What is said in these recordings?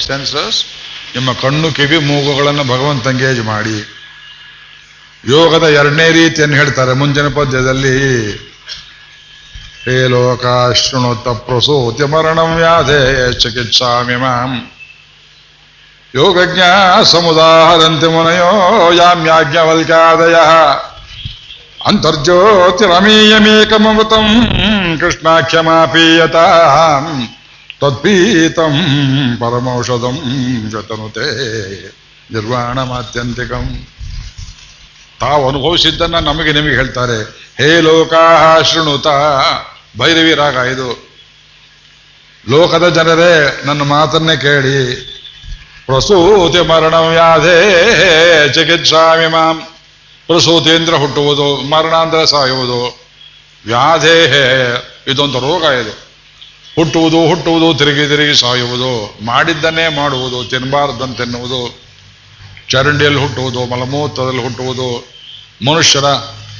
Census ನಿಮ್ಮ ಕಣ್ಣು ಕಿವಿ ಮೂಗುಗಳನ್ನು ಭಗವಂತ ಎಂಗೇಜ್ ಮಾಡಿ. ಯೋಗದ ಎರಡನೇ ರೀತಿಯನ್ನು ಹೇಳ್ತಾರೆ ಮುಂಚಿನ ಪದ್ಯದಲ್ಲಿ. ಹೇ ಲೋಕ ಶೃಣು ಪ್ರಸೂತಿ ಮರಣಂ ವ್ಯಾಧೆ ಚಿಕಿತ್ಸಾಮಿ ಮಾಂ. ಯೋಗಜ್ಞ ಸಮುದಾಹರಂತಿ ಮುನಯೋ ಯಾಮ್ಯಾಜ್ಞವಲ್ಕಾದಯ ಅಂತರ್ಜ್ಯೋತಿರಮೀಯಮೇಕಮೃತಂ ಕೃಷ್ಣಾಖ್ಯಮಾಪೀಯತ ತತ್ಪೀತಂ పరమౌషధం జతనుతే ನಿರ್ವಾಣಮಾತ್ಯಂತಿಕಂ ತಾವು ಅನುಭವಿಸಿದ್ದನ್ನ ನಮಗೆ ನಿಮಗೆ ಹೇಳ್ತಾರೆ, ಹೇ ಲೋಕಾಹ ಶೃಣುತ, ಭೈರವಿ ರಾಗ ಇದು. ಲೋಕದ ಜನರೇ, ನನ್ನ ಮಾತನ್ನೇ ಕೇಳಿ. ಪ್ರಸೂತಿ ಮರಣ ವ್ಯಾಧೇ ಚಿಕಿತ್ಸಾಮಿ ಮಾಂ. ಅಂದ್ರೆ ಹುಟ್ಟುವುದು ಮರಣ ಅಂದ್ರೆ ಸಾಯುವುದು. ವ್ಯಾಧೇ ಇದೊಂದು ರೋಗ ಇದು. ಹುಟ್ಟುವುದು ಹುಟ್ಟುವುದು, ತಿರುಗಿ ತಿರುಗಿ ಸಾಯುವುದು. ಮಾಡಿದ್ದನ್ನೇ ಮಾಡುವುದು ತಿನ್ನಬಾರ್ದಂತೆನ್ನುವುದು ಚರಂಡಿಯಲ್ಲಿ ಹುಟ್ಟುವುದು, ಮಲಮೂತ್ರದಲ್ಲಿ ಹುಟ್ಟುವುದು. ಮನುಷ್ಯರ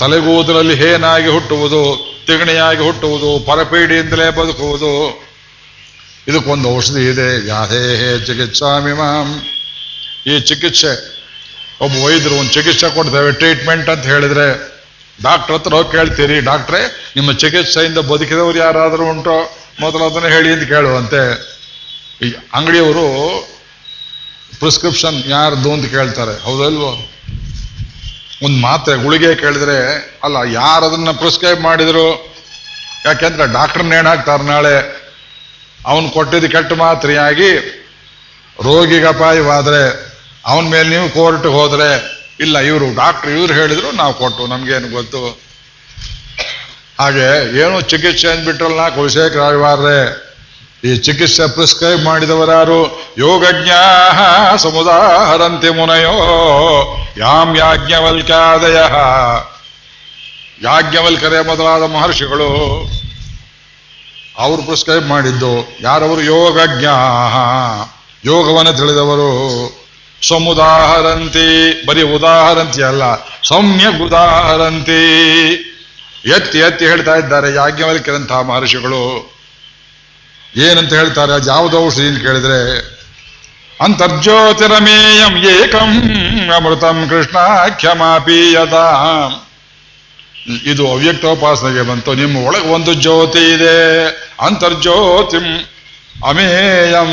ತಲೆಗೂದಲಲ್ಲಿ ಹೇನಾಗಿ ಹುಟ್ಟುವುದು, ತಿಗಣಿಯಾಗಿ ಹುಟ್ಟುವುದು, ಪರಪೀಡಿಯಿಂದಲೇ ಬದುಕುವುದು. ಇದಕ್ಕೊಂದು ಔಷಧಿ ಇದೆ. ವ್ಯಾಧೇಹೇ ಚಿಕಿತ್ಸಾ ಮಾಂ ಈ ಚಿಕಿತ್ಸೆ, ಒಬ್ಬ ವೈದ್ಯರು ಒಂದು ಚಿಕಿತ್ಸೆ ಕೊಡ್ತೇವೆ, ಟ್ರೀಟ್ಮೆಂಟ್ ಅಂತ ಹೇಳಿದ್ರೆ. ಡಾಕ್ಟರ್ ಹತ್ರ ಹೋಗಿ ಕೇಳ್ತೀರಿ, ಡಾಕ್ಟ್ರೇ, ನಿಮ್ಮ ಚಿಕಿತ್ಸೆಯಿಂದ ಬದುಕಿದವರು ಯಾರಾದರೂ ಉಂಟೋ? ಮೊದಲು ಅದನ್ನು ಹೇಳಿ ಅಂತ ಕೇಳುವಂತೆ, ಈ ಅಂಗಡಿಯವರು ಪ್ರಿಸ್ಕ್ರಿಪ್ಷನ್ ಯಾರ್ದು ಅಂತ ಕೇಳ್ತಾರೆ. ಹೌದಲ್ವೋ? ಒಂದು ಮಾತ್ರೆ ಗುಳಿಗೆ ಕೇಳಿದ್ರೆ, ಅಲ್ಲ, ಯಾರು ಅದನ್ನ ಪ್ರಿಸ್ಕ್ರೈಬ್ ಮಾಡಿದ್ರು? ಯಾಕೆಂದ್ರೆ ಡಾಕ್ಟರ್ ಹಾಕ್ತಾರೆ ನಾಳೆ? ಅವನು ಕೊಟ್ಟಿದ್ದು ಕೆಟ್ಟ ಮಾತ್ರೆಯಾಗಿ ರೋಗಿಗೆ ಅಪಾಯವಾದ್ರೆ, ಅವನ ಮೇಲೆ ನೀವು ಕೋರ್ಟ್ಗೆ ಹೋದ್ರೆ, ಇಲ್ಲ, ಇವರು ಡಾಕ್ಟರ್ ಇವ್ರು ಹೇಳಿದ್ರು, ನಾವು ಕೊಟ್ಟು, ನಮ್ಗೇನು ಗೊತ್ತು? ಹಾಗೆ ಏನು ಚಿಕಿತ್ಸೆ ಅಂದ್ಬಿಟ್ರಲ್ಲ, ಕುಲಶೇಖರ ಆಳ್ವಾರ್ರೆ ಈ ಚಿಕಿತ್ಸೆ ಪ್ರಿಸ್ಕ್ರೈಬ್ ಮಾಡಿದವರಾರು ಯೋಗಜ್ಞ ಸಮುದಾಹರಂತಿ ಮುನಯೋ ಯಾಮ್ ಯಾಜ್ಞವಲ್ಕಾದಯ ಯಾಜ್ಞವಲ್ಕರೆ ಮೊದಲಾದ ಮಹರ್ಷಿಗಳು ಅವರು ಪ್ರಿಸ್ಕ್ರೈಬ್ ಮಾಡಿದ್ದು, ಯಾರವರು? ಯೋಗಜ್ಞ ಯೋಗವನ್ನು ತಿಳಿದವರು. ಸಮುದಾಹರಂತಿ, ಬರೀ ಉದಾಹರಂತಿ ಅಲ್ಲ ಸಮ್ಯಕ್ ಉದಾಹರಂತಿ ಎತ್ತಿ ಎತ್ತಿ ಹೇಳ್ತಾ ಇದ್ದಾರೆ ಯಾಜ್ಞವಲ್ಕಿರಂತಹ ಮಹರ್ಷಿಗಳು. ಏನಂತ ಹೇಳ್ತಾರೆ ಯಾವುದೋ ಔಷಧಿ ಅಂತ ಕೇಳಿದ್ರೆ, ಅಂತರ್ಜ್ಯೋತಿರಮೇಯಂ ಏಕಂ ಅಮೃತಂ ಕೃಷ್ಣ ಕ್ಷಮಾಪೀಯತ ಇದು ಅವ್ಯಕ್ತೋಪಾಸನೆಗೆ ಬಂತು, ನಿಮ್ಮ ಒಳಗೆ ಒಂದು ಜ್ಯೋತಿ ಇದೆ, ಅಂತರ್ಜ್ಯೋತಿಂ ಅಮೇಯಂ.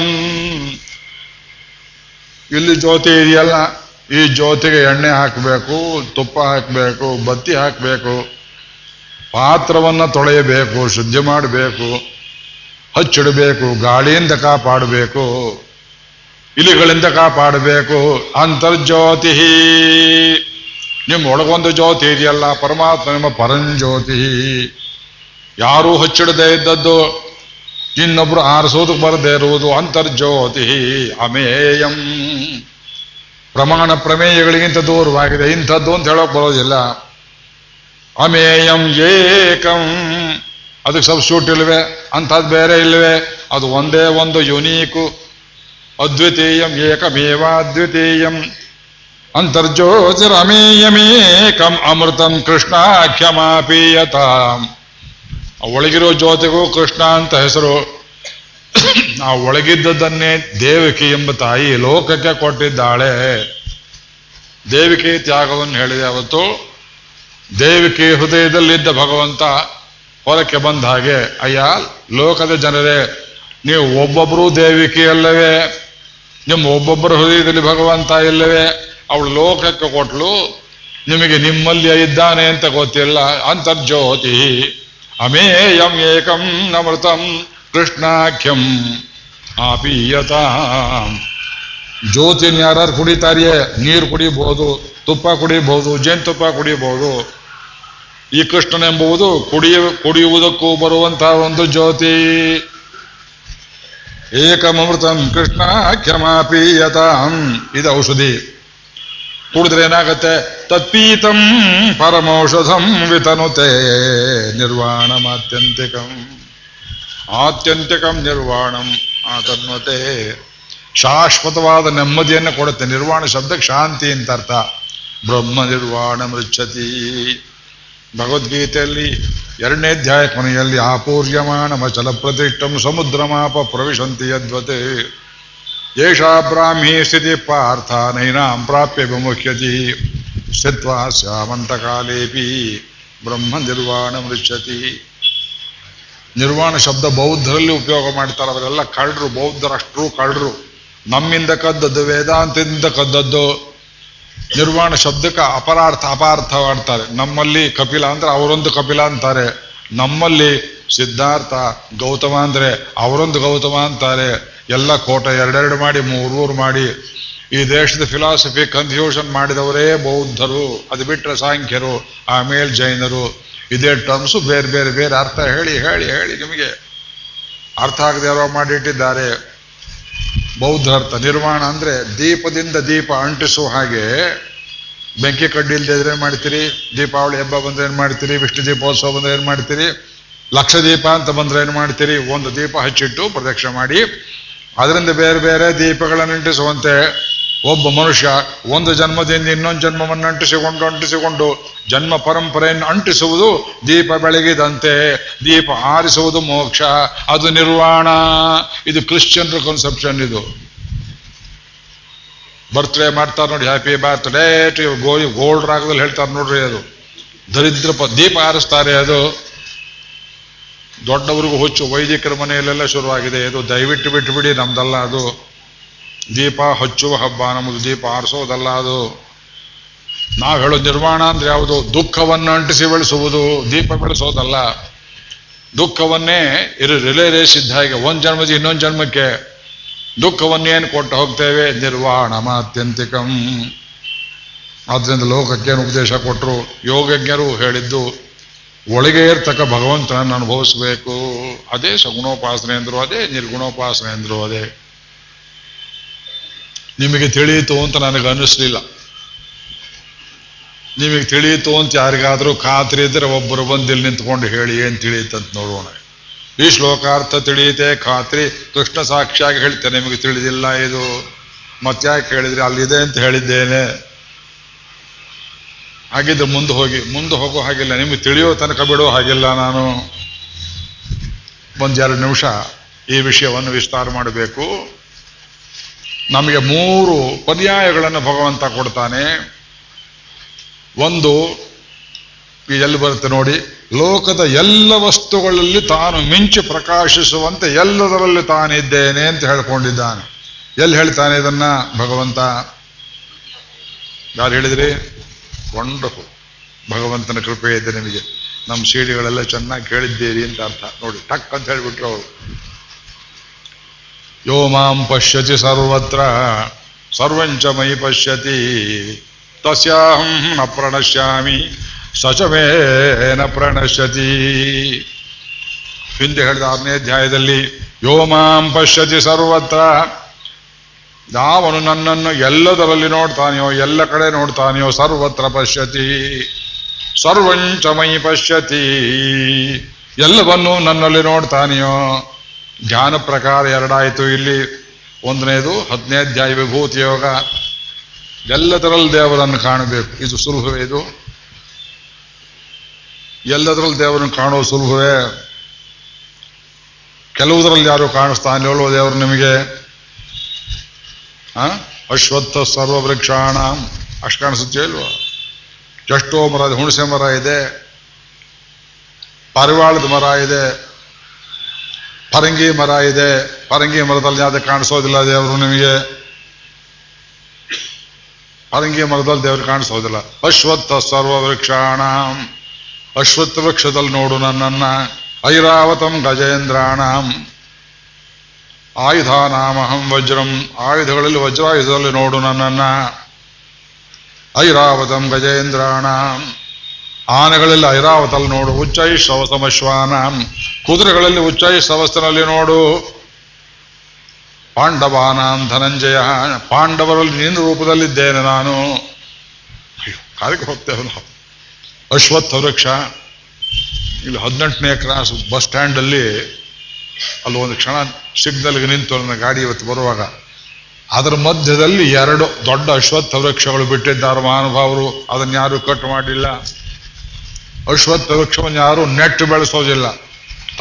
ಇಲ್ಲಿ ಜ್ಯೋತಿ ಇದೆಯಲ್ಲ, ಈ ಜ್ಯೋತಿಗೆ ಎಣ್ಣೆ ಹಾಕಬೇಕು, ತುಪ್ಪ ಹಾಕಬೇಕು, ಬತ್ತಿ ಹಾಕಬೇಕು ಪಾತ್ರವನ್ನು ತೊಳೆಯಬೇಕು, ಶುದ್ಧಿ ಮಾಡಬೇಕು, ಹಚ್ಚಿಡಬೇಕು, ಗಾಳಿಯಿಂದ ಕಾಪಾಡಬೇಕು, ಇಲಿಗಳಿಂದ ಕಾಪಾಡಬೇಕು. ಅಂತರ್ಜ್ಯೋತಿ. ನಿಮ್ಮ ಒಳಗೊಂದು ಜ್ಯೋತಿ ಇದೆಯಲ್ಲ, ಪರಮಾತ್ಮ ನಿಮ್ಮ ಪರಂಜ್ಯೋತಿ. ಯಾರೂ ಹಚ್ಚಿಡದೇ ಇದ್ದದ್ದು, ಇನ್ನೊಬ್ರು ಆರಿಸೋದಕ್ಕೆ ಬರದೇ ಇರುವುದು ಅಂತರ್ಜ್ಯೋತಿ. ಅಮೇಯಂ. ಪ್ರಮಾಣ ಪ್ರಮೇಯಗಳಿಗಿಂತ ದೂರವಾಗಿದೆ, ಇಂಥದ್ದು ಅಂತ ಹೇಳೋಕೆ ಬರೋದಿಲ್ಲ. ಅಮೇಯಂ ಏಕಂ. ಅದಕ್ಕೆ ಸಬ್ಸ್ಟ್ಯೂಟ್ ಇಲ್ವೇ ಅಂಥದ್ದು ಬೇರೆ ಇಲ್ವೇ ಅದು ಒಂದೇ ಒಂದು ಯುನೀಕು ಅದ್ವಿತೀಯಂ ಏಕಮೇವ ಅದ್ವಿತೀಯಂ. ಅಂತರ್ಜ್ಯೋತಿರಮೇಯಮೇಕಂ ಅಮೃತಂ ಕೃಷ್ಣ ಕ್ಷಮಾಪೀಯತ ಒಳಗಿರೋ ಜ್ಯೋತಿಗೂ ಕೃಷ್ಣ ಅಂತ ಹೆಸರು. ಆ ಒಳಗಿದ್ದದನ್ನೇ ದೇವಕಿ ಎಂಬ ತಾಯಿ ಲೋಕಕ್ಕೆ ಕೊಟ್ಟಿದ್ದಾಳೆ. ದೇವಿಕೆ ತ್ಯಾಗವನ್ನು ಹೇಳಿದೆ ಅವತ್ತು. ದೇವಿಕೆ ಹೃದಯದಲ್ಲಿದ್ದ ಭಗವಂತ ಹೊರಕ್ಕೆ ಬಂದ ಹಾಗೆ, ಅಯ್ಯ, ಲೋಕದ ಜನರೇ, ನೀವು ಒಬ್ಬೊಬ್ಬರೂ ದೇವಿಕೆ ಅಲ್ಲವೇ? ನಿಮ್ಮ ಒಬ್ಬೊಬ್ಬರ ಹೃದಯದಲ್ಲಿ ಭಗವಂತ ಇಲ್ಲವೇ? ಅವಳು ಲೋಕಕ್ಕೆ ಕೊಟ್ಲು, ನಿಮಗೆ ನಿಮ್ಮಲ್ಲಿ ಇದ್ದಾನೆ ಅಂತ ಗೊತ್ತಿಲ್ಲ. ಅಂತರ್ಜ್ಯೋತಿ, ಅಮೇಯಂ ಏಕಂ ನಮೃತಂ ಕೃಷ್ಣಾಖ್ಯಂ ಆಪೀಯತ. ಜ್ಯೋತಿನ ಯಾರು ಕುಡಿತಾರಿಯೇ? ನೀರು ಕುಡಿಬಹುದು ತುಪ್ಪ ಕುಡಿಬಹುದು ಜೇನುತುಪ್ಪ ಕುಡಿಬಹುದು ಈ ಕೃಷ್ಣನೆಂಬುವುದು ಕುಡಿಯ, ಕುಡಿಯುವುದಕ್ಕೂ ಬರುವಂತಹ ಒಂದು ಜ್ಯೋತಿ. ಏಕಮೃತಂ ಕೃಷ್ಣ ಕ್ಷಮಾಪೀಯತಾಂ ಇದು ಔಷಧಿ. ಕುಡಿದ್ರೆ ಏನಾಗತ್ತೆ? ತತ್ಪೀತಂ ಪರಮೌಷಧಂ ವಿತನುತೆ ನಿರ್ವಾಣಮಾತ್ಯಂತಿಕಂ. ಆತ್ಯಂತಿಕಂ ನಿರ್ವಾಣಂ ಆತನ್ವತೆ. ಶಾಶ್ವತವಾದ ನೆಮ್ಮದಿಯನ್ನು ಕೊಡುತ್ತೆ. ನಿರ್ವಾಣ ಶಬ್ದಕ್ಕೆ ಶಾಂತಿ ಅಂತ ಅರ್ಥ. ಬ್ರಹ್ಮ ನಿರ್ವಾಣ ಮೃಚ್ಛತಿ. ಭಗವದ್ಗೀತೆಯಲ್ಲಿ ಎರಡನೇ ಅಧ್ಯಾಯ ಕೊನೆಯಲ್ಲಿ ಆಪೂರ್ಯಮಾಣ ಮಚಲ ಪ್ರತಿಷ್ಠಂ ಸಮುದ್ರಮಾಪ ಪ್ರವಿಶಂತಿ ಯದ್ವತೆ ಏಷಾ ಬ್ರಾಹ್ಮೀ ಸ್ಥಿತಿ ಪಾರ್ಥ ನೈನಾಂ ಪ್ರಾಪ್ಯ ವಿಮುಖ್ಯತಿ, ಸ್ಥಿತ್ವಾ ಕಾಲೇಪಿ ಬ್ರಹ್ಮ ನಿರ್ವಾಣ ಮೃಚ್ಯತಿ ನಿರ್ವಾಣ ಶಬ್ದ ಬೌದ್ಧರಲ್ಲಿ ಉಪಯೋಗ ಮಾಡ್ತಾರೆ ಅವರೆಲ್ಲ ಕಳ್ಳರು, ಬೌದ್ಧರಷ್ಟರು ಕಳ್ಳರು. ನಮ್ಮಿಂದ ಕದ್ದದ್ದು ವೇದಾಂತದಿಂದ ಕದ್ದದ್ದು ನಿರ್ವಾಣ ಶಬ್ದಕ್ಕೆ ಅಪರಾರ್ಥ ಅಪಾರ್ಥ ಮಾಡ್ತಾರೆ ನಮ್ಮಲ್ಲಿ ಕಪಿಲ ಅಂದ್ರೆ ಅವರೊಂದು ಕಪಿಲ ಅಂತಾರೆ. ನಮ್ಮಲ್ಲಿ ಸಿದ್ಧಾರ್ಥ, ಗೌತಮ ಅಂದ್ರೆ ಅವರೊಂದು ಗೌತಮ ಅಂತಾರೆ. ಎಲ್ಲ ಕೋಟ ಎರಡೆರಡು ಮಾಡಿ ಮೂರು ಮಾಡಿ. ಈ ದೇಶದ ಫಿಲಾಸಫಿ ಕನ್ಫ್ಯೂಷನ್ ಮಾಡಿದವರೇ ಬೌದ್ಧರು. ಅದು ಬಿಟ್ಟರೆ ಸಾಂಖ್ಯರು, ಆಮೇಲೆ ಜೈನರು. ಇದೇ ಟರ್ಮ್ಸು ಬೇರೆ ಬೇರೆ ಬೇರೆ ಅರ್ಥ ಹೇಳಿ ಹೇಳಿ ಹೇಳಿ ನಿಮಗೆ. ಅರ್ಥ ಆಗದೆ ಯಾರೋ ಮಾಡಿಟ್ಟಿದ್ದಾರೆ. ಬೌದ್ಧ ನಿರ್ವಾಣ ಅಂದರೆ ಅಂದ್ರೆ ದೀಪದಿಂದ ದೀಪ ಅಂಟಿಸುವ ಹಾಗೆ ಬೆಂಕಿ ಕಡ್ಡಿ ಇಲ್ಲದೆ ಇದ್ರೆ ಏನ್ ಮಾಡ್ತೀರಿ? ದೀಪಾವಳಿ ಹಬ್ಬ ಬಂದ್ರೆ ಏನು ಮಾಡ್ತೀರಿ? ವಿಷ್ಣು ದೀಪೋತ್ಸವ ಬಂದ್ರೆ ಏನು ಮಾಡ್ತೀರಿ? ಲಕ್ಷ ದೀಪ ಅಂತ ಬಂದ್ರೆ ಏನು ಮಾಡ್ತೀರಿ? ಒಂದು ದೀಪ ಹಚ್ಚಿಟ್ಟು ಪ್ರದಕ್ಷಿಣೆ ಮಾಡಿ, ಅದರಿಂದ ಬೇರೆ ಬೇರೆ ದೀಪಗಳನ್ನು ಅಂಟಿಸುವಂತೆ ಒಬ್ಬ ಮನುಷ್ಯ ಒಂದು ಜನ್ಮದಿಂದ ಇನ್ನೊಂದು ಜನ್ಮವನ್ನು ಅಂಟಿಸಿಕೊಂಡು ಅಂಟಿಸಿಕೊಂಡು ಜನ್ಮ ಪರಂಪರೆಯನ್ನು ಅಂಟಿಸುವುದು ದೀಪ ಬೆಳಗಿದಂತೆ. ದೀಪ ಆರಿಸುವುದು ಮೋಕ್ಷ. ಅದು ನಿರ್ವಾಣ. ಇದು ಕ್ರಿಶ್ಚಿಯನ್ರ ಕನ್ಸೆಪ್ಷನ್ ಇದು. ಬರ್ತ್ಡೇ ಮಾಡ್ತಾರೆ ನೋಡಿ happy birthday to go gold ರಾಗದಲ್ಲಿ ಹೇಳ್ತಾರೆ ನೋಡ್ರಿ ಅದು. ದರಿದ್ರ ದೀಪ ಹಾರಿಸ್ತಾರೆ ಅದು. ದೊಡ್ಡವರಿಗೂ ಹುಚ್ಚು, ವೈದಿಕರ ಮನೆಯಲ್ಲೆಲ್ಲ ಶುರುವಾಗಿದೆ. ಇದು ದಯವಿಟ್ಟು ಬಿಟ್ಟು ಬಿಡಿ ನಮ್ದಲ್ಲ ಅದು. ದೀಪ ಹಚ್ಚುವ ಹಬ್ಬ ನಮ್ಮದು ದೀಪ ಆರಿಸೋದಲ್ಲ ಅದು. ನಾವು ಹೇಳೋದು ನಿರ್ವಾಣ ಅಂದ್ರೆ ಯಾವುದು? ದುಃಖವನ್ನು ಅಂಟಿಸಿ ಬೆಳೆಸುವುದು. ದೀಪ ಬೆಳೆಸೋದಲ್ಲ. ದುಃಖವನ್ನೇ ಇರು ರಿಲೇ ರೇಸ್ ಇದ್ದ ಹಾಗೆ ಒಂದ್ ಜನ್ಮದ ಇನ್ನೊಂದು ಜನ್ಮಕ್ಕೆ ದುಃಖವನ್ನೇನು ಕೊಟ್ಟು ಹೋಗ್ತೇವೆ? ನಿರ್ವಾಣ ಮಾತ್ಯಂತಿಕಂ. ಆದ್ರಿಂದ ಲೋಕಕ್ಕೇನು ಉಪದೇಶ ಕೊಟ್ಟರು ಯೋಗಜ್ಞರು ಹೇಳಿದ್ದು, ಒಳಗೆ ಇರ್ತಕ್ಕ ಭಗವಂತನನ್ನು ಅನುಭವಿಸಬೇಕು. ಅದೇ ಸಗುಣೋಪಾಸನೆ ಅಂದ್ರು, ಅದೇ ನಿರ್ಗುಣೋಪಾಸನೆ ಅಂದರು, ಅದೇ ನಿಮಗೆ ತಿಳಿಯಿತು ಅಂತ ನನಗೆ ಅನ್ನಿಸ್ಲಿಲ್ಲ. ನಿಮಗೆ ತಿಳಿಯಿತು ಅಂತ ಯಾರಿಗಾದರೂ ಖಾತ್ರಿ ಇದ್ರೆ ಒಬ್ಬರು ಬಂದಿಲ್ಲಿ ನಿಂತ್ಕೊಂಡು ಹೇಳಿ ಏನ್ ತಿಳಿಯುತ್ತಂತ ನೋಡೋಣ. ಈ ಶ್ಲೋಕಾರ್ಥ ತಿಳಿಯುತ್ತೆ ಖಾತ್ರಿ, ಕೃಷ್ಣ ಸಾಕ್ಷಿಯಾಗಿ ಹೇಳ್ತೇನೆ, ನಿಮಗೆ ತಿಳಿದಿಲ್ಲ ಇದು. ಮತ್ತ್ಯಾಕೆ ಹೇಳಿದ್ರೆ? ಅಲ್ಲಿದೆ ಅಂತ ಹೇಳಿದ್ದೇನೆ. ಹಾಗಿದ್ದು ಮುಂದೆ ಹೋಗಿ, ಮುಂದೆ ಹೋಗೋ ಹಾಗಿಲ್ಲ, ನಿಮಗೆ ತಿಳಿಯೋ ತನಕ ಬಿಡೋ ಹಾಗಿಲ್ಲ ನಾನು. ಒಂದೆರಡು ನಿಮಿಷ ಈ ವಿಷಯವನ್ನು ವಿಸ್ತಾರ ಮಾಡಬೇಕು. ನಮಗೆ ಮೂರು ಪರ್ಯಾಯಗಳನ್ನು ಭಗವಂತ ಕೊಡ್ತಾನೆ. ಒಂದು ಎಲ್ಲಿ ಬರುತ್ತೆ ನೋಡಿ, ಲೋಕದ ಎಲ್ಲ ವಸ್ತುಗಳಲ್ಲಿ ತಾನು ಮಿಂಚು ಪ್ರಕಾಶಿಸುವಂತೆ ಎಲ್ಲದರಲ್ಲಿ ತಾನಿದ್ದೇನೆ ಅಂತ ಹೇಳ್ಕೊಂಡಿದ್ದಾನೆ. ಎಲ್ಲಿ ಹೇಳ್ತಾನೆ ಇದನ್ನ ಭಗವಂತ? ಯಾರು ಹೇಳಿದ್ರಿ? ವಂಡರ್ಫುಲ್. ಭಗವಂತನ ಕೃಪೆ ಇದೆ ನಿಮಗೆ. ನಮ್ಮ ಸೀಡಿಗಳೆಲ್ಲ ಚೆನ್ನಾಗಿ ಕೇಳಿದ್ದೀರಿ ಅಂತ ಅರ್ಥ. ನೋಡಿ, ಟಕ್ ಅಂತ ಹೇಳಿಬಿಟ್ರು ಅವರು. ಯೋ ಮಾಂ ಪಶ್ಯತಿ ಸರ್ವತ್ರ ಸರ್ವಂಚ ಮೈ ಪಶ್ಯತಿ ತಸ್ಯಾಹಂ ನ ಪ್ರಣಶ್ಯಾಮಿ ಸಚಮೇನ ಪ್ರಣಶ್ಯತಿ ಹಿಂದೆ ಹೇಳಿದ ಆರನೇ ಅಧ್ಯಾಯದಲ್ಲಿ, ಯೋ ಮಾಂ ಪಶ್ಯತಿ ಸರ್ವತ್ರ, ಯಾವನು ನನ್ನನ್ನು ಎಲ್ಲದರಲ್ಲಿ ನೋಡ್ತಾನೆಯೋ, ಎಲ್ಲ ಕಡೆ ನೋಡ್ತಾನೆಯೋ, ಸರ್ವತ್ರ ಪಶ್ಯತಿ. ಸರ್ವಂಚ ಮೈ ಪಶ್ಯತಿ. ಎಲ್ಲವನ್ನೂ ನನ್ನಲ್ಲಿ ನೋಡ್ತಾನೆಯೋ ಜ್ಞಾನ ಪ್ರಕಾರ ಎರಡಾಯಿತು. ಇಲ್ಲಿ ಒಂದನೇದು ಹದಿನೈದು ಅಧ್ಯಾಯ ವಿಭೂತಿ ಯೋಗ. ಎಲ್ಲದರಲ್ಲಿ ದೇವರನ್ನು ಕಾಣಬೇಕು. ಇದು ಸುಲಭವೇ ಇದು? ಎಲ್ಲದರಲ್ಲಿ ದೇವರನ್ನು ಕಾಣೋ ಸುಲಭವೇ? ಕೆಲವುದರಲ್ಲಿ ಯಾರು ಕಾಣಿಸ್ತಾನೆ ಹೇಳುವ ದೇವರು ನಿಮಗೆ? ಅಶ್ವತ್ಥ ಸರ್ವವೃಕ್ಷಾಣ. ಅಷ್ಟು ಕಾಣಿಸುತ್ತೆ ಇಲ್ವಾ? ಎಷ್ಟೋ ಮರ ಹುಣಸೆ ಮರ ಇದೆ, ಪರಿವಾಳದ ಮರ ಇದೆ. ಪರಂಗಿ ಮರ ಇದೆ. ಪರಂಗಿ ಮರದಲ್ಲಿ ಯಾವ್ದು ಕಾಣಿಸೋದಿಲ್ಲ ದೇವರು ನಿಮಗೆ. ಪರಂಗಿ ಮರದಲ್ಲಿ ದೇವರು ಕಾಣಿಸೋದಿಲ್ಲ. ಅಶ್ವತ್ಥ ಸರ್ವ ವೃಕ್ಷಾಣ ಅಶ್ವತ್ಥ ವೃಕ್ಷದಲ್ಲಿ ನೋಡು ನನ್ನನ್ನ. ಐರಾವತಂ ಗಜೇಂದ್ರಾಣಂ. ಆಯುಧಾನಾಮಹಂ ವಜ್ರಂ. ಆಯುಧಗಳಲ್ಲಿ ವಜ್ರಾಯುಧದಲ್ಲಿ ನೋಡು ನನ್ನನ್ನ. ಐರಾವತಂ ಗಜೇಂದ್ರಾಣ. ಆನೆಗಳಲ್ಲಿ ಐರಾವತಲ್ಲಿ ನೋಡು ಉಚ್ಚೈ ಶವಸಮಶ್ವಾನ ಕುದುರೆಗಳಲ್ಲಿ ಉಚ್ಚಾಯ ಸವಸ್ತಿನಲ್ಲಿ ನೋಡು. ಪಾಂಡವಾನಾಂ ಧನಂಜಯ ಪಾಂಡವರಲ್ಲಿ ನಿನ್ನ ರೂಪದಲ್ಲಿದ್ದೇನೆ ನಾನು. ಕಾರ್ಯಕ್ಕೆ ಹೋಗ್ತೇವೆ ನಾವು ಅಶ್ವತ್ಥ ವೃಕ್ಷ ಇಲ್ಲಿ ಹದಿನೆಂಟನೇ ಕ್ರಾಸ್ ಬಸ್ ಸ್ಟ್ಯಾಂಡಲ್ಲಿ ಅಲ್ಲಿ ಒಂದು ಕ್ಷಣ ಸಿಗ್ನಲ್ಗೆ ನಿಂತು ನನ್ನ ಗಾಡಿ ಇವತ್ತು ಬರುವಾಗ. ಅದರ ಮಧ್ಯದಲ್ಲಿ ಎರಡು ದೊಡ್ಡ ಅಶ್ವತ್ಥ ವೃಕ್ಷಗಳು ಬಿಟ್ಟಿದ್ದಾರೆ ಮಹಾನುಭಾವರು ಅದನ್ನ ಯಾರು ಕಟ್ ಮಾಡಿಲ್ಲ. ಅಶ್ವತ್ಥ ವೃಕ್ಷವನ್ನು ಯಾರು ನೆಟ್ಟು ಬೆಳೆಸೋದಿಲ್ಲ.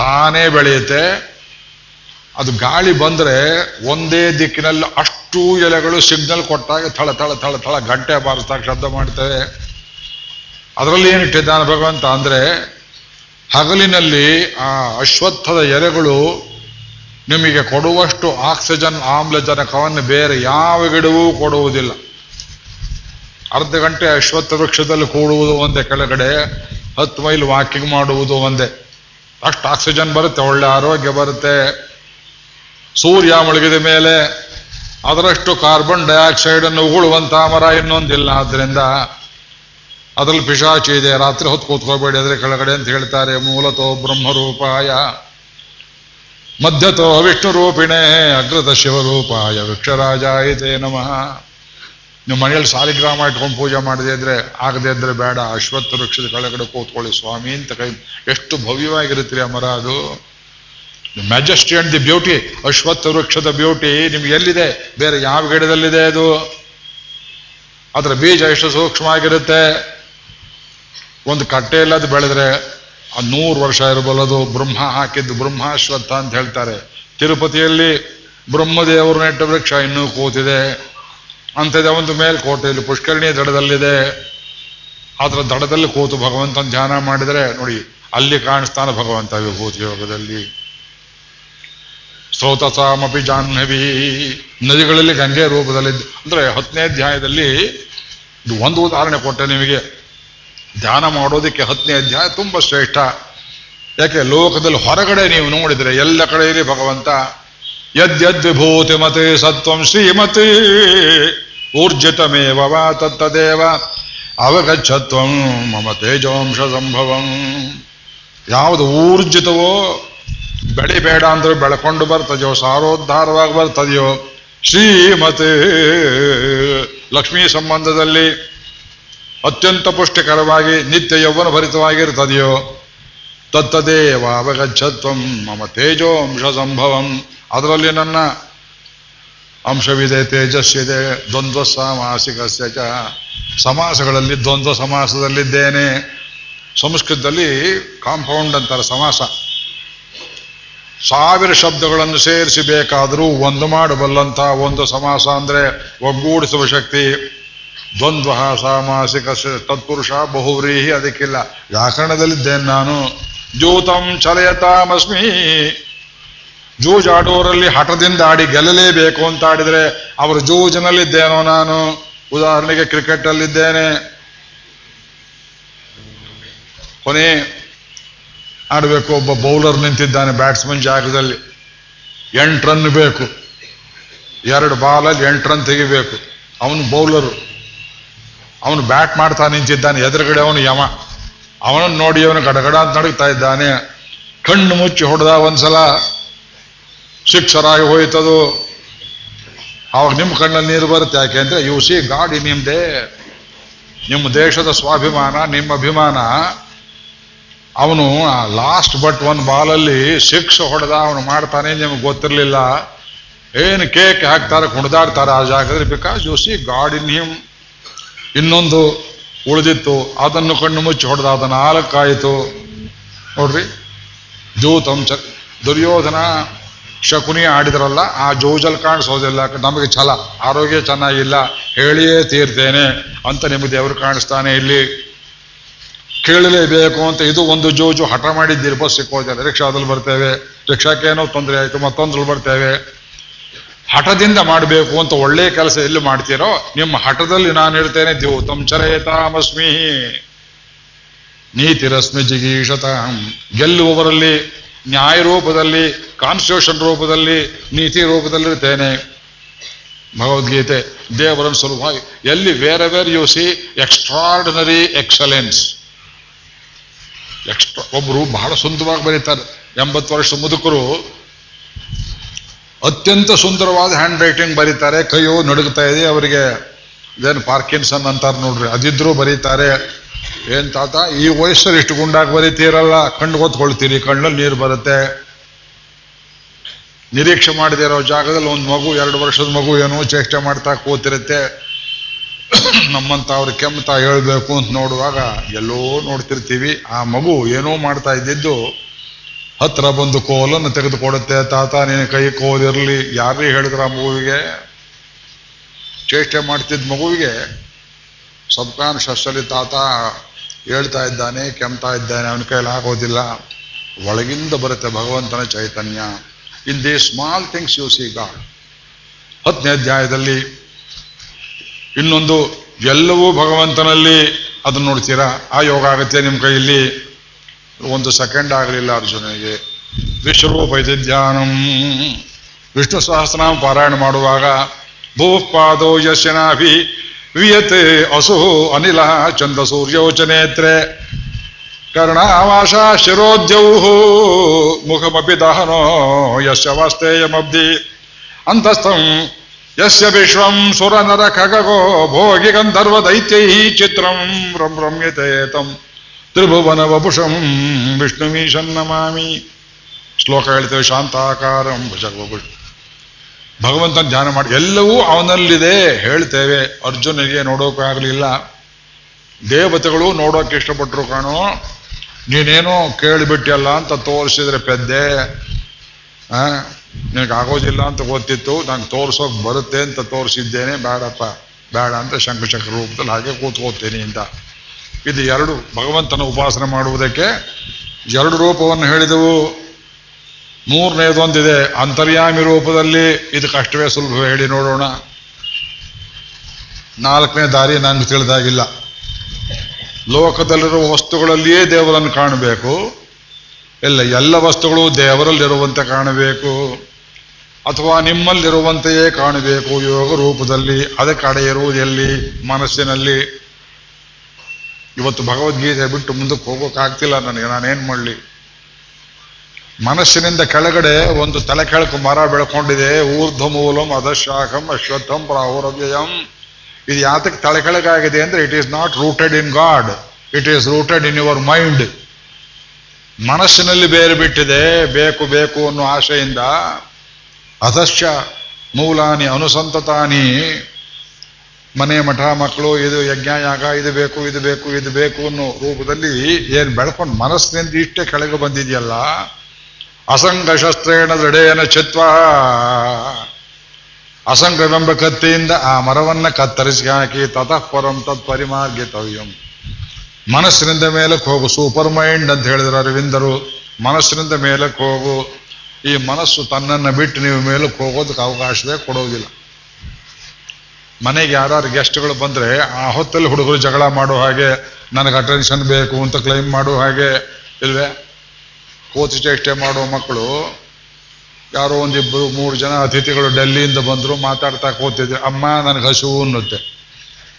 ತಾನೇ ಬೆಳೆಯುತ್ತೆ. ಅದು ಗಾಳಿ ಬಂದ್ರೆ ಒಂದೇ ದಿಕ್ಕಿನಲ್ಲಿ ಅಷ್ಟು ಎಲೆಗಳು ಸಿಗ್ನಲ್ ಕೊಟ್ಟಾಗ ಥಳ ಥಳ ಥಳ ಥಳ ಗಂಟೆ ಬಾರಿಸ್ದಾಗ ಶಬ್ದ ಮಾಡ್ತೇವೆ. ಅದರಲ್ಲಿ ಏನಿಟ್ಟಿದ್ದಾನೆ ಭಗವಂತ ಅಂದ್ರೆ ಹಗಲಿನಲ್ಲಿ ಆ ಅಶ್ವತ್ಥದ ಎಲೆಗಳು ನಿಮಗೆ ಕೊಡುವಷ್ಟು ಆಕ್ಸಿಜನ್ ಆಮ್ಲಜನಕವನ್ನು ಬೇರೆ ಯಾವ ಗಿಡವೂ ಕೊಡುವುದಿಲ್ಲ. ಅರ್ಧ ಗಂಟೆ ಅಶ್ವತ್ಥ ವೃಕ್ಷದಲ್ಲಿ ಕೂಡುವುದು ಒಂದೇ ಕೆಳಗಡೆ ಹತ್ತು ಮೈಲ್ ವಾಕಿಂಗ್ ಮಾಡುವುದು ಒಂದೇ. ಅಷ್ಟು ಆಕ್ಸಿಜನ್ ಬರುತ್ತೆ, ಒಳ್ಳೆ ಆರೋಗ್ಯ ಬರುತ್ತೆ. ಸೂರ್ಯ ಮುಳುಗಿದ ಮೇಲೆ ಅದರಷ್ಟು ಕಾರ್ಬನ್ ಡೈಆಕ್ಸೈಡ್ ಅನ್ನು ಉಗುಳುವಂತಹ ಮರ ಇನ್ನೊಂದಿಲ್ಲ. ಆದ್ರಿಂದ ಅದರಲ್ಲಿ ಪಿಶಾಚಿ ಇದೆ. ರಾತ್ರಿ ಹೊತ್ತು ಕೂತ್ಕೋಬೇಡಿ ಅದ್ರೆ ಕೆಳಗಡೆ ಅಂತ ಹೇಳ್ತಾರೆ, ಮೂಲತೋ ಬ್ರಹ್ಮರೂಪಾಯ. ಮಧ್ಯತೋ ವಿಷ್ಣು ರೂಪಿಣೆ ಅಗ್ರತ ಶಿವರೂಪಾಯ ವೃಕ್ಷರಾಜ ಇದೆ ನಮಃ. ನೀವು ಮನೆಯಲ್ಲಿ ಸಾಲಿಗ್ರಾಮ ಇಟ್ಕೊಂಡು ಪೂಜೆ ಮಾಡದೇ ಇದ್ರೆ, ಆಗದೆ ಇದ್ರೆ ಬೇಡ. ಅಶ್ವತ್ಥ ವೃಕ್ಷದ ಕೆಳಗಡೆ ಕೂತ್ಕೊಳ್ಳಿ ಸ್ವಾಮಿ ಅಂತ ಕೈ ಎಷ್ಟು ಭವ್ಯವಾಗಿರುತ್ತೀರಿ ಆ ಮರ ಅದು ಮ್ಯಾಜೆಸ್ಟಿ ಅಂಡ್ ದಿ ಬ್ಯೂಟಿ ಅಶ್ವತ್ಥ ವೃಕ್ಷದ ಬ್ಯೂಟಿ ನಿಮ್ಗೆ ಎಲ್ಲಿದೆ? ಬೇರೆ ಯಾವ ಗಿಡದಲ್ಲಿದೆ ಅದು? ಅದರ ಬೀಜ ಎಷ್ಟು ಸೂಕ್ಷ್ಮ ಆಗಿರುತ್ತೆ ಒಂದು ಕಟ್ಟೆ ಅದು ಬೆಳೆದ್ರೆ ಆ ನೂರು ವರ್ಷ ಇರಬಲ್ಲದು ಬ್ರಹ್ಮ ಹಾಕಿದ್ದು ಬ್ರಹ್ಮಾಶ್ವತ್ಥ ಅಂತ ಹೇಳ್ತಾರೆ. ತಿರುಪತಿಯಲ್ಲಿ ಬ್ರಹ್ಮದೇವರು ನೆಟ್ಟ ವೃಕ್ಷ ಇನ್ನೂ ಕೂತಿದೆ. ಅಂಥದ್ದೇ ಒಂದು ಮೇಲ್ಕೋಟೆಯಲ್ಲಿ ಪುಷ್ಕರಣಿ ದಡದಲ್ಲಿದೆ. ಅದರ ದಡದಲ್ಲಿ ಕೂತು ಭಗವಂತನ ಧ್ಯಾನ ಮಾಡಿದರೆ ನೋಡಿ, ಅಲ್ಲಿ ಕಾಣಿಸ್ತಾನೆ ಭಗವಂತ ವಿಭೂತಿ ಯೋಗದಲ್ಲಿ. ಸ್ರೋತಸಾಮಪಿ ಜಾಹ್ನವಿ. ನದಿಗಳಲ್ಲಿ ಗಂಗೆ ರೂಪದಲ್ಲಿ ಅಂದ್ರೆ ಹತ್ತನೇ ಅಧ್ಯಾಯದಲ್ಲಿ ಒಂದು ಉದಾಹರಣೆ ಕೊಟ್ಟೆ ನಿಮಗೆ. ಧ್ಯಾನ ಮಾಡೋದಕ್ಕೆ ಹತ್ತನೇ ಅಧ್ಯಾಯ ತುಂಬಾ ಶ್ರೇಷ್ಠ. ಯಾಕೆ? ಲೋಕದಲ್ಲಿ ಹೊರಗಡೆ ನೀವು ನೋಡಿದರೆ ಎಲ್ಲ ಕಡೆಯಲ್ಲಿ ಭಗವಂತ ಯದ್ಯದ್ ವಿಭೂತಿ ಮತೆ ಸತ್ವಂ ಶ್ರೀಮತಿ ಊರ್ಜಿತಮೇವ ವಾ ತತ್ತದೇವ ಅವಗಚ್ಛತ್ವಂ ಮಮ ತೇಜೋಂಶ ಸಂಭವಂ ಯಾವುದು ಊರ್ಜಿತವೋ ಬೆಳಿಬೇಡ ಅಂದ್ರೆ ಬೆಳಕೊಂಡು ಬರ್ತದೆಯೋ, ಸಾರೋದ್ಧಾರವಾಗಿ ಬರ್ತದೆಯೋ, ಶ್ರೀಮತಿ ಲಕ್ಷ್ಮೀ ಸಂಬಂಧದಲ್ಲಿ ಅತ್ಯಂತ ಪುಷ್ಟಿಕರವಾಗಿ, ನಿತ್ಯ ಯೌವನ ಭರಿತವಾಗಿರ್ತದೆಯೋ ತತ್ತದೇವ ಅವಗಚ್ಛತ್ವಂ ಮಮ ತೇಜೋಂಶ ಸಂಭವಂ. ಅದರಲ್ಲಿ ನನ್ನ ಅಂಶವಿದೆ, ತೇಜಸ್ಸಿದೆ, ದ್ವಂದ್ವ ಸಾಮಾಸಿಕ ಸಮಾಸಗಳಲ್ಲಿ ದ್ವಂದ್ವ ಸಮಾಸದಲ್ಲಿದ್ದೇನೆ. ಸಂಸ್ಕೃತದಲ್ಲಿ ಕಾಂಪೌಂಡ್ ಅಂತಾರೆ ಸಮಾಸ. ಸಾವಿರ ಶಬ್ದಗಳನ್ನು ಸೇರಿಸಿ ಬೇಕಾದರೂ ಒಂದು ಮಾಡಬಲ್ಲಂಥ ಒಂದು ಸಮಾಸ ಅಂದ್ರೆ ಒಗ್ಗೂಡಿಸುವ ಶಕ್ತಿ. ದ್ವಂದ್ವ ಸಾಮಾಸಿಕ ತತ್ಪುರುಷ ಬಹುವ್ರೀಹಿ ಅದಕ್ಕಿಲ್ಲ. ವ್ಯಾಕರಣದಲ್ಲಿದ್ದೇನೆ ನಾನು. ದ್ಯೂತಂ ಚಲಯತಾಮಸ್ಮಿ. ಜೂಜಾಡುವವರಲ್ಲಿ ಹಠದಿಂದ ಆಡಿ ಗೆಲ್ಲಲೇಬೇಕು ಅಂತ ಆಡಿದ್ರೆ ಅವರ ಜೂಜಿನಲ್ಲಿದ್ದೇನೋ ನಾನು. ಉದಾಹರಣೆಗೆ ಕ್ರಿಕೆಟ್ ಅಲ್ಲಿದ್ದೇನೆ ಕೊನೆ ಆಡಬೇಕು, ಒಬ್ಬ ಬೌಲರ್ ನಿಂತಿದ್ದಾನೆ ಬ್ಯಾಟ್ಸ್ಮನ್ ಜಾಗದಲ್ಲಿ. ಎಂಟು ರನ್ ಬೇಕು. ಎರಡು ಬಾಲಲ್ಲಿ ಎಂಟು ರನ್ ತೆಗಿಬೇಕು. ಅವನು ಬೌಲರು. ಅವನು ಬ್ಯಾಟ್ ಮಾಡ್ತಾ ನಿಂತಿದ್ದಾನೆ. ಎದುರುಗಡೆ ಅವನು ಯಮ. ಅವನನ್ನು ನೋಡಿ ಅವನು ಗಡಗಡ ಅಂತ ನಡುಗ್ತಾ ಇದ್ದಾನೆ. ಕಣ್ಣು ಮುಚ್ಚಿ ಹೊಡೆದ ಒಂದ್ಸಲ ಶಿಕ್ಷರಾಗಿ ಹೋಯ್ತದು. ಅವಾಗ ನಿಮ್ಮ ಕಣ್ಣಲ್ಲಿ ನೀರು ಬರುತ್ತೆ. ಯಾಕೆಂದ್ರೆ ಯು ಸಿ ಗಾಡಿ ನಿಮ್ಮದೇ ನಿಮ್ಮ ದೇಶದ ಸ್ವಾಭಿಮಾನ ನಿಮ್ಮ ಅಭಿಮಾನ. ಅವನು ಲಾಸ್ಟ್ ಬಟ್ ಒನ್ ಬಾಲಲ್ಲಿ ಸಿಕ್ಸ್ ಹೊಡೆದ, ಅವನು ಮಾಡ್ತಾನೆ, ನಿಮ್ಗೆ ಗೊತ್ತಿರಲಿಲ್ಲ. ಏನು ಕೇಕ್ ಹಾಕ್ತಾರೆ, ಕುಣಿದಾಡ್ತಾರೆ ಆ ಜಾಗದಲ್ಲಿ. Because you see God in him ಇನ್ನೊಂದು ಉಳಿದಿತ್ತು. ಅದನ್ನು ಕಣ್ಣು ಮುಚ್ಚಿ ಹೊಡೆದ, ಅದು ನಾಲ್ಕಾಯಿತು. ನೋಡ್ರಿ ಜೂತಂ ದುರ್ಯೋಧನ ಶಕುನಿ ಆಡಿದ್ರಲ್ಲ, ಆ ಜೋಜಲ್ ಕಾಣಿಸೋದಿಲ್ಲ ನಮಗೆ ಛಲ, ಆರೋಗ್ಯ ಚೆನ್ನಾಗಿಲ್ಲ, ಹೇಳಿಯೇ ತೀರ್ತೇನೆ ಅಂತ ನಿಮ್ಮ ದೇವರು ಕಾಣಿಸ್ತಾನೆ ಇಲ್ಲಿ. ಕೇಳಲೇಬೇಕು ಅಂತ, ಇದು ಒಂದು ಜೋಜು ಹಠ ಮಾಡಿದ್ದೀರಿ, ಬಸ್ ಸಿಕ್ಕೋದಿಲ್ಲ ರಿಕ್ಷಾದಲ್ಲಿ ಬರ್ತೇವೆ ರಿಕ್ಷಾಕ್ಕೇನೋ ತೊಂದರೆ ಆಯಿತು, ಮತ್ತೊಂದ್ರಲ್ಲಿ ಬರ್ತೇವೆ. ಹಠದಿಂದ ಮಾಡಬೇಕು ಅಂತ ಒಳ್ಳೆಯ ಕೆಲಸ ಎಲ್ಲಿ ಮಾಡ್ತೀರೋ, ನಿಮ್ಮ ಹಠದಲ್ಲಿ ನಾನು ಇರ್ತೇನೆ, ದ್ಯೂತಂ ಚರೇತಾಮಸ್ಮಿ ನೀತಿರಸ್ಮಿ ಜಿಗೀಷತ. ಗೆಲ್ಲುವವರಲ್ಲಿ ನ್ಯಾಯ ರೂಪದಲ್ಲಿ ಕಾನ್ಸ್ಟಿಟ್ಯೂಷನ್ ರೂಪದಲ್ಲಿ, ನೀತಿ ರೂಪದಲ್ಲಿರ್ತೇನೆ. ಭಗವದ್ಗೀತೆ, ದೇವರನ್ನು ಸುಲಭವಾಗಿ, ಎಲ್ಲಿ where where you see extraordinary excellence extra ಒಬ್ಬರು ಬಹಳ ಸುಂದರವಾಗಿ ಬರೀತಾರೆ. ಎಂಬತ್ತು ವರ್ಷ ಮುದುಕರು ಅತ್ಯಂತ ಸುಂದರವಾದ ಹ್ಯಾಂಡ್ ರೈಟಿಂಗ್ ಬರೀತಾರೆ. ಕೈಯು ನಡುಗ್ತಾ ಇದೆ, ಅವರಿಗೆ, ಇದೇನು ಪಾರ್ಕಿನ್ಸನ್ ಅಂತಾರೆ ನೋಡ್ರಿ. ಅದಿದ್ರೂ ಬರೀತಾರೆ. ಏನ್ ತಾತ, ಈ ವಯಸ್ಸಲ್ಲಿ ಇಷ್ಟು ಗುಂಡಾಗಿ ಬರೀತೀರಲ್ಲ? ಕಣ್ಣು ಗೊತ್ಕೊಳ್ತೀರಿ ಕಣ್ಣಲ್ಲಿ ನೀರು ಬರುತ್ತೆ. ನಿರೀಕ್ಷೆ ಮಾಡದಿರೋ ಜಾಗದಲ್ಲಿ ಒಂದು ಮಗು, ಎರಡು ವರ್ಷದ ಮಗು ಏನೋ ಚೇಷ್ಟೆ ಮಾಡ್ತಾ ಕೂತಿರುತ್ತೆ. ನಮ್ಮಂತ ಅವ್ರು ಕೆಮ್ಮತ ಹೇಳ್ಬೇಕು ಅಂತ ನೋಡುವಾಗ ಎಲ್ಲೋ ನೋಡ್ತಿರ್ತೀವಿ. ಆ ಮಗು ಏನೋ ಮಾಡ್ತಾ ಇದ್ದಿದ್ದು ಹತ್ರ ಬಂದು ಕೋಲನ್ನು ತೆಗೆದುಕೊಡುತ್ತೆ. ತಾತ ನೀನು ಕೈ ಕೋಲಿರಲಿ. ಯಾರೇ ಹೇಳಿದ್ರ ಮಗುವಿಗೆ? ಚೇಷ್ಟೆ ಮಾಡ್ತಿದ್ದ ಮಗುವಿಗೆ ಸಬ್ಕಾನ್ಶಸ್ಸಲ್ಲಿ ತಾತ ಹೇಳ್ತಾ ಇದ್ದಾನೆ, ಕೆಮ್ತಾ ಇದ್ದಾನೆ, ಅವನ ಕೈಲಿ ಆಗೋದಿಲ್ಲ. ಒಳಗಿಂದ ಬರುತ್ತೆ ಭಗವಂತನ ಚೈತನ್ಯ. In the small things you see God ಹತ್ತನೇ ಅಧ್ಯಾಯದಲ್ಲಿ ಇನ್ನೊಂದು, ಎಲ್ಲವೂ ಭಗವಂತನಲ್ಲಿ. ಅದನ್ನು ನೋಡ್ತೀರಾ? ಆ ಯೋಗ ಆಗುತ್ತೆ ನಿಮ್ಮ ಕೈಯಲ್ಲಿ. ಒಂದು ಸೆಕೆಂಡ್ ಆಗಲಿಲ್ಲ ಅರ್ಜುನಿಗೆ ವಿಶ್ವರೂಪ ಧ್ಯಾನಂ ವಿಷ್ಣು ಸಹಸ್ರನಾಮ ಪಾರಾಯಣ ಮಾಡುವಾಗ ಭೂಪಾದೋ ಯಶನಾಭಿ ವಿಯತೆ ಅಸು ಅನಿಲ ಚಂದ ಸೂರ್ಯೋಚನೇತ್ರೆ ಕರ್ಣಾವಾಸ ಶಿರೋದ್ಯೌ ಮುಖಮಪಿ ದಹನೋ ಯಶ ವಾಸ್ತೇಯಮಬ್ಧಿ ಅಂತಸ್ಥಂ ಯಸ್ಯ ವಿಶ್ವಂ ಸುರ ನರ ಖಗೋ ಭೋಗಿ ಗಂಧರ್ವ ದೈತ್ಯೈ ಚಿತ್ರಂ ರಂ ರಮ್ಯತೆ ತಂ ತ್ರಿಭುವನ ವಪುಷಂ ವಿಷ್ಣುಮೀಶನ್ನಮಾಮಿ ಶ್ಲೋಕ ಹೇಳ್ತೇವೆ ಶಾಂತಾಕಾರಂ ಭುಜಗವಪುಷ ಭಗವಂತನ ಧ್ಯಾನ ಮಾಡಿ, ಎಲ್ಲವೂ ಅವನಲ್ಲಿದೆ ಹೇಳ್ತೇವೆ. ಅರ್ಜುನಿಗೆ ನೋಡೋಕ್ಕಾಗಲಿಲ್ಲ ದೇವತೆಗಳು ನೋಡೋಕೆ ಇಷ್ಟಪಟ್ಟರು ಕಾಣು, ನೀನೇನೋ ಕೇಳಿಬಿಟ್ಟಿಯಲ್ಲ ಅಂತ ತೋರಿಸಿದ್ರೆ ಪೆದ್ದೆ. ನಿನಗೆ ಆಗೋದಿಲ್ಲ ಅಂತ ಗೊತ್ತಿತ್ತು, ನಂಗೆ ತೋರಿಸೋಕೆ ಬರುತ್ತೆ ಅಂತ ತೋರಿಸಿದ್ದೇನೆ, ಬೇಡಪ್ಪ, ಬೇಡ ಅಂತ ಶಂಕಚಕ್ರ ರೂಪದಲ್ಲಿ ಹಾಗೆ ಕೂತ್ಕೋತೀನಿ ಅಂತ. ಇದು ಎರಡು, ಭಗವಂತನ ಉಪಾಸನೆ ಮಾಡುವುದಕ್ಕೆ ಎರಡು ರೂಪವನ್ನು ಹೇಳಿದೆವು. ಮೂರನೇದೊಂದಿದೆ ಅಂತರ್ಯಾಮಿ ರೂಪದಲ್ಲಿ ಇದು ಕಷ್ಟವೇ ಸುಲಭ ಹೇಳಿ ನೋಡೋಣ. ನಾಲ್ಕನೇ ದಾರಿ ನನಗೆ ತಿಳಿದಾಗಿಲ್ಲ. ಲೋಕದಲ್ಲಿರುವ ವಸ್ತುಗಳಲ್ಲಿಯೇ ದೇವರನ್ನು ಕಾಣಬೇಕು. ಇಲ್ಲ, ಎಲ್ಲ ವಸ್ತುಗಳು ದೇವರಲ್ಲಿರುವಂತೆ ಕಾಣಬೇಕು. ಅಥವಾ ನಿಮ್ಮಲ್ಲಿರುವಂತೆಯೇ ಕಾಣಬೇಕು ಯೋಗ ರೂಪದಲ್ಲಿ. ಅದಕ್ಕೆ ಅಡೆ ಇರುವುದೆಲ್ಲಿ? ಮನಸ್ಸಿನಲ್ಲಿ. ಇವತ್ತು ಭಗವದ್ಗೀತೆ ಬಿಟ್ಟು ಮುಂದಕ್ಕೆ ಹೋಗೋಕ್ಕಾಗ್ತಿಲ್ಲ ನನಗೆ. ನಾನೇನು ಮಾಡಲಿ? ಮನಸ್ಸಿನಿಂದ ಕೆಳಗಡೆ ಒಂದು ತಲೆ ಕೆಳಕು ಮರ ಬೆಳ್ಕೊಂಡಿದೆ. ಊರ್ಧ್ವ ಮೂಲಂ ಅಧಶಾಖಂ ಅಶ್ವತ್ಥಂ ಪ್ರಾಹುರವ್ಯಯಂ. ಇದು ಯಾತಕ್ಕೆ ತಲೆ ಕೆಳಗಾಗಿದೆ ಅಂದ್ರೆ it is not rooted in God it is rooted in your mind ಮನಸ್ಸಿನಲ್ಲಿ ಬೇರೆ ಬಿಟ್ಟಿದೆ. ಬೇಕು ಬೇಕು ಅನ್ನೋ ಆಶೆಯಿಂದ ಅಧಶ್ಚ ಮೂಲಾನಿ ಅನುಸಂತತಾನಿ. ಮನೆ ಮಠ ಮಕ್ಕಳು, ಇದು ಯಜ್ಞ ಯಾಗ ಇದು ಬೇಕು ಇದು ಬೇಕು ಇದು ಬೇಕು ಅನ್ನೋ ರೂಪದಲ್ಲಿ ಏನು ಬೆಳ್ಕೊಂಡು ಮನಸ್ಸಿನಿಂದ ಇಷ್ಟೇ ಕೆಳಗೆ ಬಂದಿದೆಯಲ್ಲ ಅಸಂಗ ಶಸ್ತ್ರೇಣ ದೃಢೇನ ಚಿತ್ವ. ಅಸಂಗವೆಂಬ ಕತ್ತಿಯಿಂದ ಆ ಮರವನ್ನು ಕತ್ತರಿಸಿ ಹಾಕಿ ತತಃ ಪರಂ ತತ್ ಪರಿಮಾರ್ಗಿತವ್ಯಂ. ಮನಸ್ಸಿನಿಂದ ಮೇಲಕ್ಕೆ ಹೋಗು ಸೂಪರ್ ಮೈಂಡ್ ಅಂತ ಹೇಳಿದ್ರು ಅರವಿಂದರು. ಮನಸ್ಸಿನಿಂದ ಮೇಲಕ್ಕೆ ಹೋಗು ಈ ಮನಸ್ಸು ತನ್ನನ್ನು ಬಿಟ್ಟು ನೀವು ಮೇಲಕ್ಕೆ ಹೋಗೋದಕ್ಕೆ ಅವಕಾಶವೇ ಕೊಡೋದಿಲ್ಲ. ಮನೆಗೆ ಯಾರು ಗೆಸ್ಟ್ಗಳು ಬಂದ್ರೆ ಆ ಹೊತ್ತಲ್ಲಿ ಹುಡುಗರು ಜಗಳ ಮಾಡೋ ಹಾಗೆ, ನನಗೆ ಅಟೆನ್ಷನ್ ಬೇಕು ಅಂತ ಕ್ಲೈಮ್ ಮಾಡೋ ಹಾಗೆ, ಇಲ್ವೇ? ಕೋತಿ ಚೇಷ್ಟೆ ಮಾಡೋ ಮಕ್ಕಳು, ಯಾರೋ ಒಂದಿಬ್ಬರು ಮೂರು ಜನ ಅತಿಥಿಗಳು ಡೆಲ್ಲಿಯಿಂದ ಬಂದರು, ಮಾತಾಡ್ತಾ ಕೂತಿದ್ರು, ಅಮ್ಮ, ನನಗೆ ಹಸಿವು ಅನ್ನುತ್ತೆ.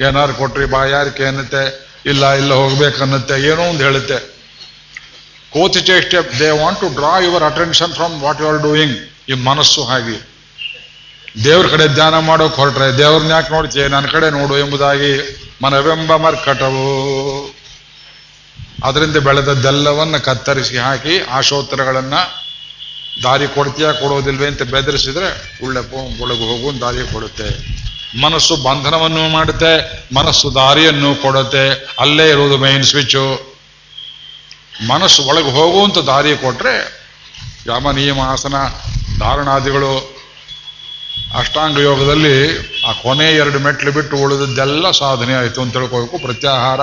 ಏನಾರು ಕೊಟ್ರಿ ಬಾಯಾರಿಕೆ ಅನ್ನತ್ತೆ? ಇಲ್ಲ ಇಲ್ಲ, ಹೋಗ್ಬೇಕನ್ನತ್ತೆ. ಏನೋ ಒಂದು ಹೇಳುತ್ತೆ. ಕೋತಿ ಚೇಷ್ಟೆ they want to draw your attention from what you are doing ಈ ಮನಸ್ಸು ಹಾಗೆ. ದೇವ್ರ ಕಡೆ ಧ್ಯಾನ ಮಾಡೋಕೆ ಹೊರಟ್ರೆ, ದೇವ್ರನ್ನ ಯಾಕೆ ನೋಡ್ತೀಯ? ನನ್ನ ಕಡೆ ನೋಡು ಎಂಬುದಾಗಿ ಮನವೆಂಬ ಮರ್ಕಟವು. ಅದರಿಂದ ಬೆಳೆದದ್ದೆಲ್ಲವನ್ನ ಕತ್ತರಿಸಿ ಹಾಕಿ ಆಶೋತ್ತರಗಳನ್ನ ದಾರಿ ಕೊಡ್ತೀಯಾ ಕೊಡೋದಿಲ್ವೇ ಅಂತ ಬೆದರಿಸಿದ್ರೆ ಉಳ್ಳೆ ಒಳಗೆ ಹೋಗು ದಾರಿ ಕೊಡುತ್ತೆ. ಮನಸ್ಸು ಬಂಧನವನ್ನು ಮಾಡುತ್ತೆ, ಮನಸ್ಸು ದಾರಿಯನ್ನು ಕೊಡುತ್ತೆ. ಅಲ್ಲೇ ಇರುವುದು ಮೈನ್ ಸ್ವಿಚ್ಚು ಮನಸ್ಸು ಒಳಗೆ ಹೋಗುವಂತ ದಾರಿ ಕೊಟ್ರೆ ಯಮ, ನಿಯಮ, ಆಸನ, ಧಾರಣಾದಿಗಳು, ಅಷ್ಟಾಂಗ ಯೋಗದಲ್ಲಿ ಆ ಕೊನೆ ಎರಡು ಮೆಟ್ಲು ಬಿಟ್ಟು ಉಳಿದದ್ದೆಲ್ಲ ಸಾಧನೆ ಆಯಿತು ಅಂತ ತಿಳ್ಕೋಬೇಕು ಪ್ರತ್ಯಾಹಾರ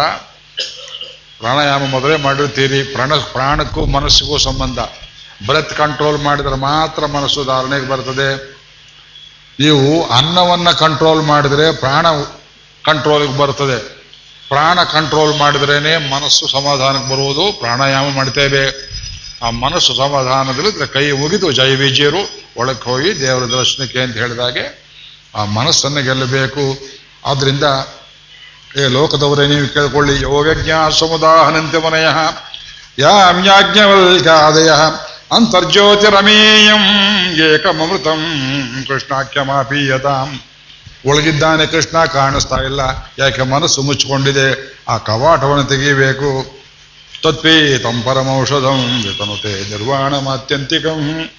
ಪ್ರಾಣಾಯಾಮ ಮೊದಲೇ ಮಾಡಿರ್ತೀರಿ. ಪ್ರಾಣ, ಪ್ರಾಣಕ್ಕೂ ಮನಸ್ಸಿಗೂ ಸಂಬಂಧ. ಬ್ರೆತ್ ಕಂಟ್ರೋಲ್ ಮಾಡಿದರೆ ಮಾತ್ರ ಮನಸ್ಸು ಧಾರಣೆಗೆ ಬರ್ತದೆ. ನೀವು ಅನ್ನವನ್ನು ಕಂಟ್ರೋಲ್ ಮಾಡಿದ್ರೆ ಪ್ರಾಣ ಕಂಟ್ರೋಲ್ಗೆ ಬರ್ತದೆ. ಪ್ರಾಣ ಕಂಟ್ರೋಲ್ ಮಾಡಿದ್ರೇನೆ ಮನಸ್ಸು ಸಮಾಧಾನಕ್ಕೆ ಬರುವುದು. ಪ್ರಾಣಾಯಾಮ ಮಾಡ್ತೇವೆ ಆ ಮನಸ್ಸು ಸಮಾಧಾನದಲ್ಲಿ ಕೈ ಮುಗಿದು ಜೈ ವಿಜಯರು ಒಳಕ್ಕೆ ಹೋಗಿ ದೇವರ ದರ್ಶನಕ್ಕೆ ಅಂತ ಹೇಳಿದಾಗೆ ಆ ಮನಸ್ಸನ್ನು ಗೆಲ್ಲಬೇಕು. ಆದ್ರಿಂದ ಏ ಲೋಕದವರೇ, ನೀವು ಕೇಳ್ಕೊಳ್ಳಿ. ಯೋಗಜ್ಞ ಸಮುದಾಹನಂತೆ ಮನೆಯ ಯಾಮ್ಯಾಜ್ಞವಲ್ಕಾದಯ ಅಂತರ್ಜ್ಯೋತಿರಮೇಯಂ ಏಕಮೃತಂ ಕೃಷ್ಣಾಖ್ಯಮಾಪೀಯತಾಂ. ಒಳಗಿದ್ದಾನೆ ಕೃಷ್ಣ, ಕಾಣಿಸ್ತಾ ಇಲ್ಲ. ಯಾಕೆ ಮನಸ್ಸು ಮುಚ್ಚಿಕೊಂಡಿದೆ? ಆ ಕವಾಟವನ್ನು ತೆಗೀಬೇಕು ತತ್ಪೀತಂ ಪರಮೌಷಧಂ ವಿತನುತೆ ನಿರ್ವಾಣಮತ್ಯಂತಿಕಂ.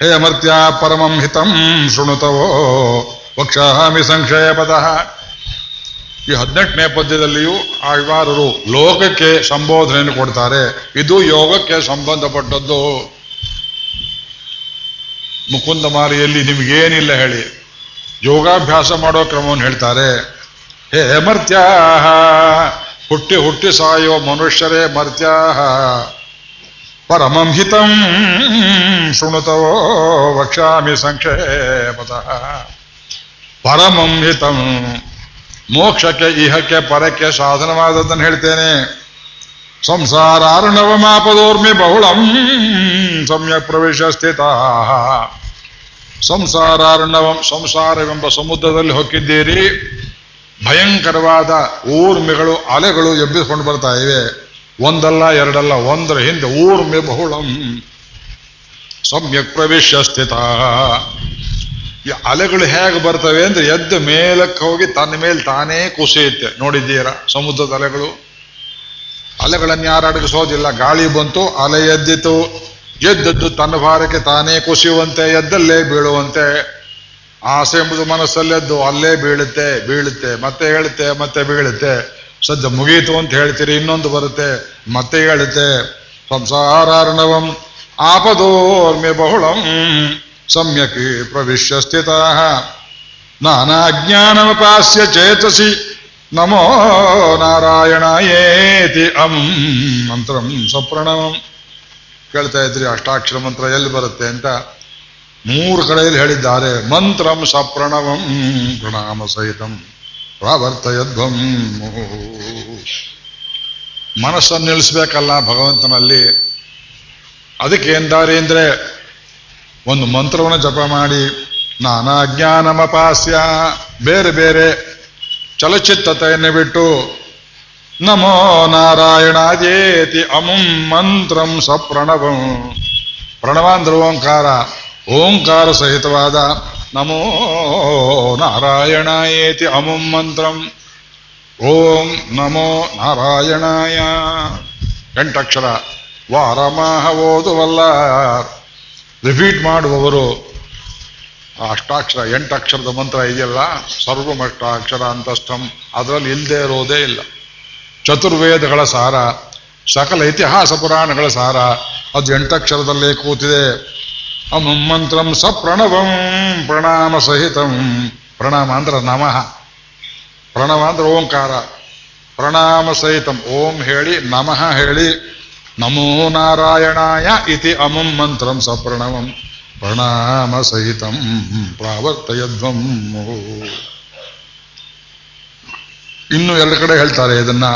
ಹೇ ಅಮರ್ತ್ಯ ಪರಮಂ ಹಿತಂ ಶೃಣುತವೋ. ವಕ್ಷಾಮಿ ಸಂಕ್ಷೇಪದ ಪದಃ ಈ ಹದಿನೆಂಟನೇ ಪದ್ಯದಲ್ಲಿಯೂ ಆಳ್ವಾರರು ಲೋಕಕ್ಕೆ ಸಂಬೋಧನೆಯನ್ನು ಕೊಡ್ತಾರೆ. ಇದು ಯೋಗಕ್ಕೆ ಸಂಬಂಧಪಟ್ಟದ್ದು. ಮುಕುಂದ ಮಾರಿಯಲ್ಲಿ ನಿಮಗೇನಿಲ್ಲ ಹೇಳಿ. ಯೋಗಾಭ್ಯಾಸ ಮಾಡೋ ಕ್ರಮವನ್ನು ಹೇಳ್ತಾರೆ. ಹೇ ಮರ್ತ್ಯಾ ಹುಟ್ಟಿ ಹುಟ್ಟಿ ಸಾಯೋ ಮನುಷ್ಯರೇ ಮರ್ತ್ಯಾ ಪರಮಂ ಹಿತಂ ಶೃಣುತವೋ ವಕ್ಷಾಮಿ ಸಂಕ್ಷೇಪತಃ. ಪರಮಂ ಹಿತಂ ಮೋಕ್ಷಕ್ಕೆ, ಇಹಕ್ಕೆ, ಪರಕ್ಕೆ ಸಾಧನವಾದದ್ದನ್ನು ಹೇಳ್ತೇನೆ. ಸಂಸಾರಾರ್ಣವ ಮಾಪದೋರ್ಮಿ ಬಹುಳಂ, ಸಮ್ಯಕ್ ಪ್ರವೇಶ ಸ್ಥಿತ. ಸಂಸಾರಾರ್ಣವಂ ಸಂಸಾರವೆಂಬ ಸಮುದ್ರದಲ್ಲಿ ಹೊಕ್ಕಿದ್ದೀರಿ. ಭಯಂಕರವಾದ ಊರ್ಮಿಗಳು, ಅಲೆಗಳು ಎಬ್ಬಿಸ್ಕೊಂಡು ಬರ್ತಾ ಇವೆ. ಒಂದಲ್ಲ, ಎರಡಲ್ಲ, ಒಂದರ ಹಿಂದೆ ಊರ್ಮೆ ಬಹುಳಂ, ಸಮ್ಯಕ್ ಪ್ರವೇಶ ಸ್ಥಿತ. ಈ ಅಲೆಗಳು ಹೇಗೆ ಬರ್ತವೆ ಅಂದ್ರೆ ಎದ್ದು ಮೇಲಕ್ಕೆ ಹೋಗಿ ತನ್ನ ಮೇಲೆ ತಾನೇ ಕುಸಿಯುತ್ತೆ ನೋಡಿದ್ದೀರಾ ಸಮುದ್ರದ ಅಲೆಗಳು? ಅಲೆಗಳನ್ನು ಯಾರು ಅಡಗಿಸೋದಿಲ್ಲ ಗಾಳಿ ಬಂತು, ಅಲೆ ಎದ್ದಿತು. ಎದ್ದದ್ದು ತನ್ನ ಭಾರಕ್ಕೆ ತಾನೇ ಕುಸಿಯುವಂತೆ, ಎದ್ದಲ್ಲೇ ಬೀಳುವಂತೆ. ಆಸೆ ಎಂಬುದು ಮನಸ್ಸಲ್ಲೆದ್ದು ಅಲ್ಲೇ ಬೀಳುತ್ತೆ ಬೀಳುತ್ತೆ, ಮತ್ತೆ ಹೇಳುತ್ತೆ, ಮತ್ತೆ ಬೀಳುತ್ತೆ. ಸದ್ಯ ಮುಗೀತು ಅಂತ ಹೇಳ್ತೀರಿ, ಇನ್ನೊಂದು ಬರುತ್ತೆ, ಮತ್ತೆ ಹೇಳುತ್ತೆ. ಸಂಸಾರಾರ್ಣವಂ ಆಪದೋರ್ಮೆ ಬಹುಳಂ. ಸಮ್ಯಕ್ ಪ್ರವಿಶ್ಯ ಸ್ಥಿತ ನಾನಾಜ್ಞಾನಮಪಾಸ್ಯ ಚೇತಸಿ ನಮೋ ನಾರಾಯಣಾಯೇತಿ ಅಂ ಮಂತ್ರಂ ಸಪ್ರಣವಂ ಕೇಳ್ತಾ ಇದ್ರಿ, ಅಷ್ಟಾಕ್ಷರ ಮಂತ್ರ ಎಲ್ಲಿ ಬರುತ್ತೆ ಅಂತ? ಮೂರು ಕಡೆಯಲ್ಲಿ ಹೇಳಿದ್ದಾರೆ, ಮಂತ್ರಂ ಸಪ್ರಣವಂ ಪ್ರಣಾಮ ಸಹಿತಂ ಪ್ರಾವರ್ತಯಧ್ವಂ ಮನಸ್ಸನ್ನು ನಿಲ್ಲಿಸ್ಬೇಕಲ್ಲ ಭಗವಂತನಲ್ಲಿ. ಅದಕ್ಕೆ ಏನ್ ದಾರಿ ಅಂದ್ರೆ ಒಂದು ಮಂತ್ರವನ್ನು ಜಪ ಮಾಡಿ, ನಾನಾ ಜ್ಞಾನಮಪಾಸ್ಯ, ಬೇರೆ ಬೇರೆ ಚಲಚಿತ್ತತೆಯನ್ನು ಬಿಟ್ಟು, ನಮೋ ನಾರಾಯಣಾದೇತಿ ಅಮುಂ ಮಂತ್ರಂ ಸಪ್ರಣವಂ ಪ್ರಣವ ಅಂದ್ರೆ ಓಂಕಾರ ಓಂಕಾರ ಸಹಿತವಾದ ನಮೋ ನಾರಾಯಣಾಯೇತಿ ಅಮುಂ ಮಂತ್ರಂ. ಓಂ ನಮೋ ನಾರಾಯಣಾಯ. ಎಂಟಕ್ಷರ ವಾರಮಾಹ ಓದುವಲ್ಲ ರಿಪೀಟ್ ಮಾಡುವವರು ಅಷ್ಟಾಕ್ಷರ, ಎಂಟಕ್ಷರದ ಮಂತ್ರ ಇದೆಯಲ್ಲ? ಸರ್ವಮಷ್ಟಾಕ್ಷರ ಅಂತಸ್ಥಂ. ಅದರಲ್ಲಿ ಇಲ್ಲದೆ ಇರೋದೇ ಇಲ್ಲ. ಚತುರ್ವೇದಗಳ ಸಾರ, ಸಕಲ ಇತಿಹಾಸ ಪುರಾಣಗಳ ಸಾರ, ಅದು ಎಂಟಕ್ಷರದಲ್ಲೇ ಕೂತಿದೆ. ಮಂತ್ರಂ ಪ್ರಣವಂ, ಪ್ರಣಾಮ ಸಹಿತಂ. ಪ್ರಣಾಮ ಅಂದ್ರೆ ನಮಃ. ಪ್ರಣವ ಅಂದ್ರೆ ಓಂಕಾರ. ಪ್ರಣಾಮ ಸಹಿತಂ. ಓಂ ಹೇಳಿ, ನಮಃ ಹೇಳಿ ನಮೋ ನಾರಾಯಣಾಯ ಇತಿ ಅಮಂ ಮಂತ್ರಂ ಸಪ್ರಣವಂ ಪ್ರಣಾಮ ಸಹಿತಂ ಪ್ರಾವರ್ತಯಧ್ವಂ. ಇನ್ನು ಎರಡು ಕಡೆ ಹೇಳ್ತಾರೆ ಇದನ್ನ.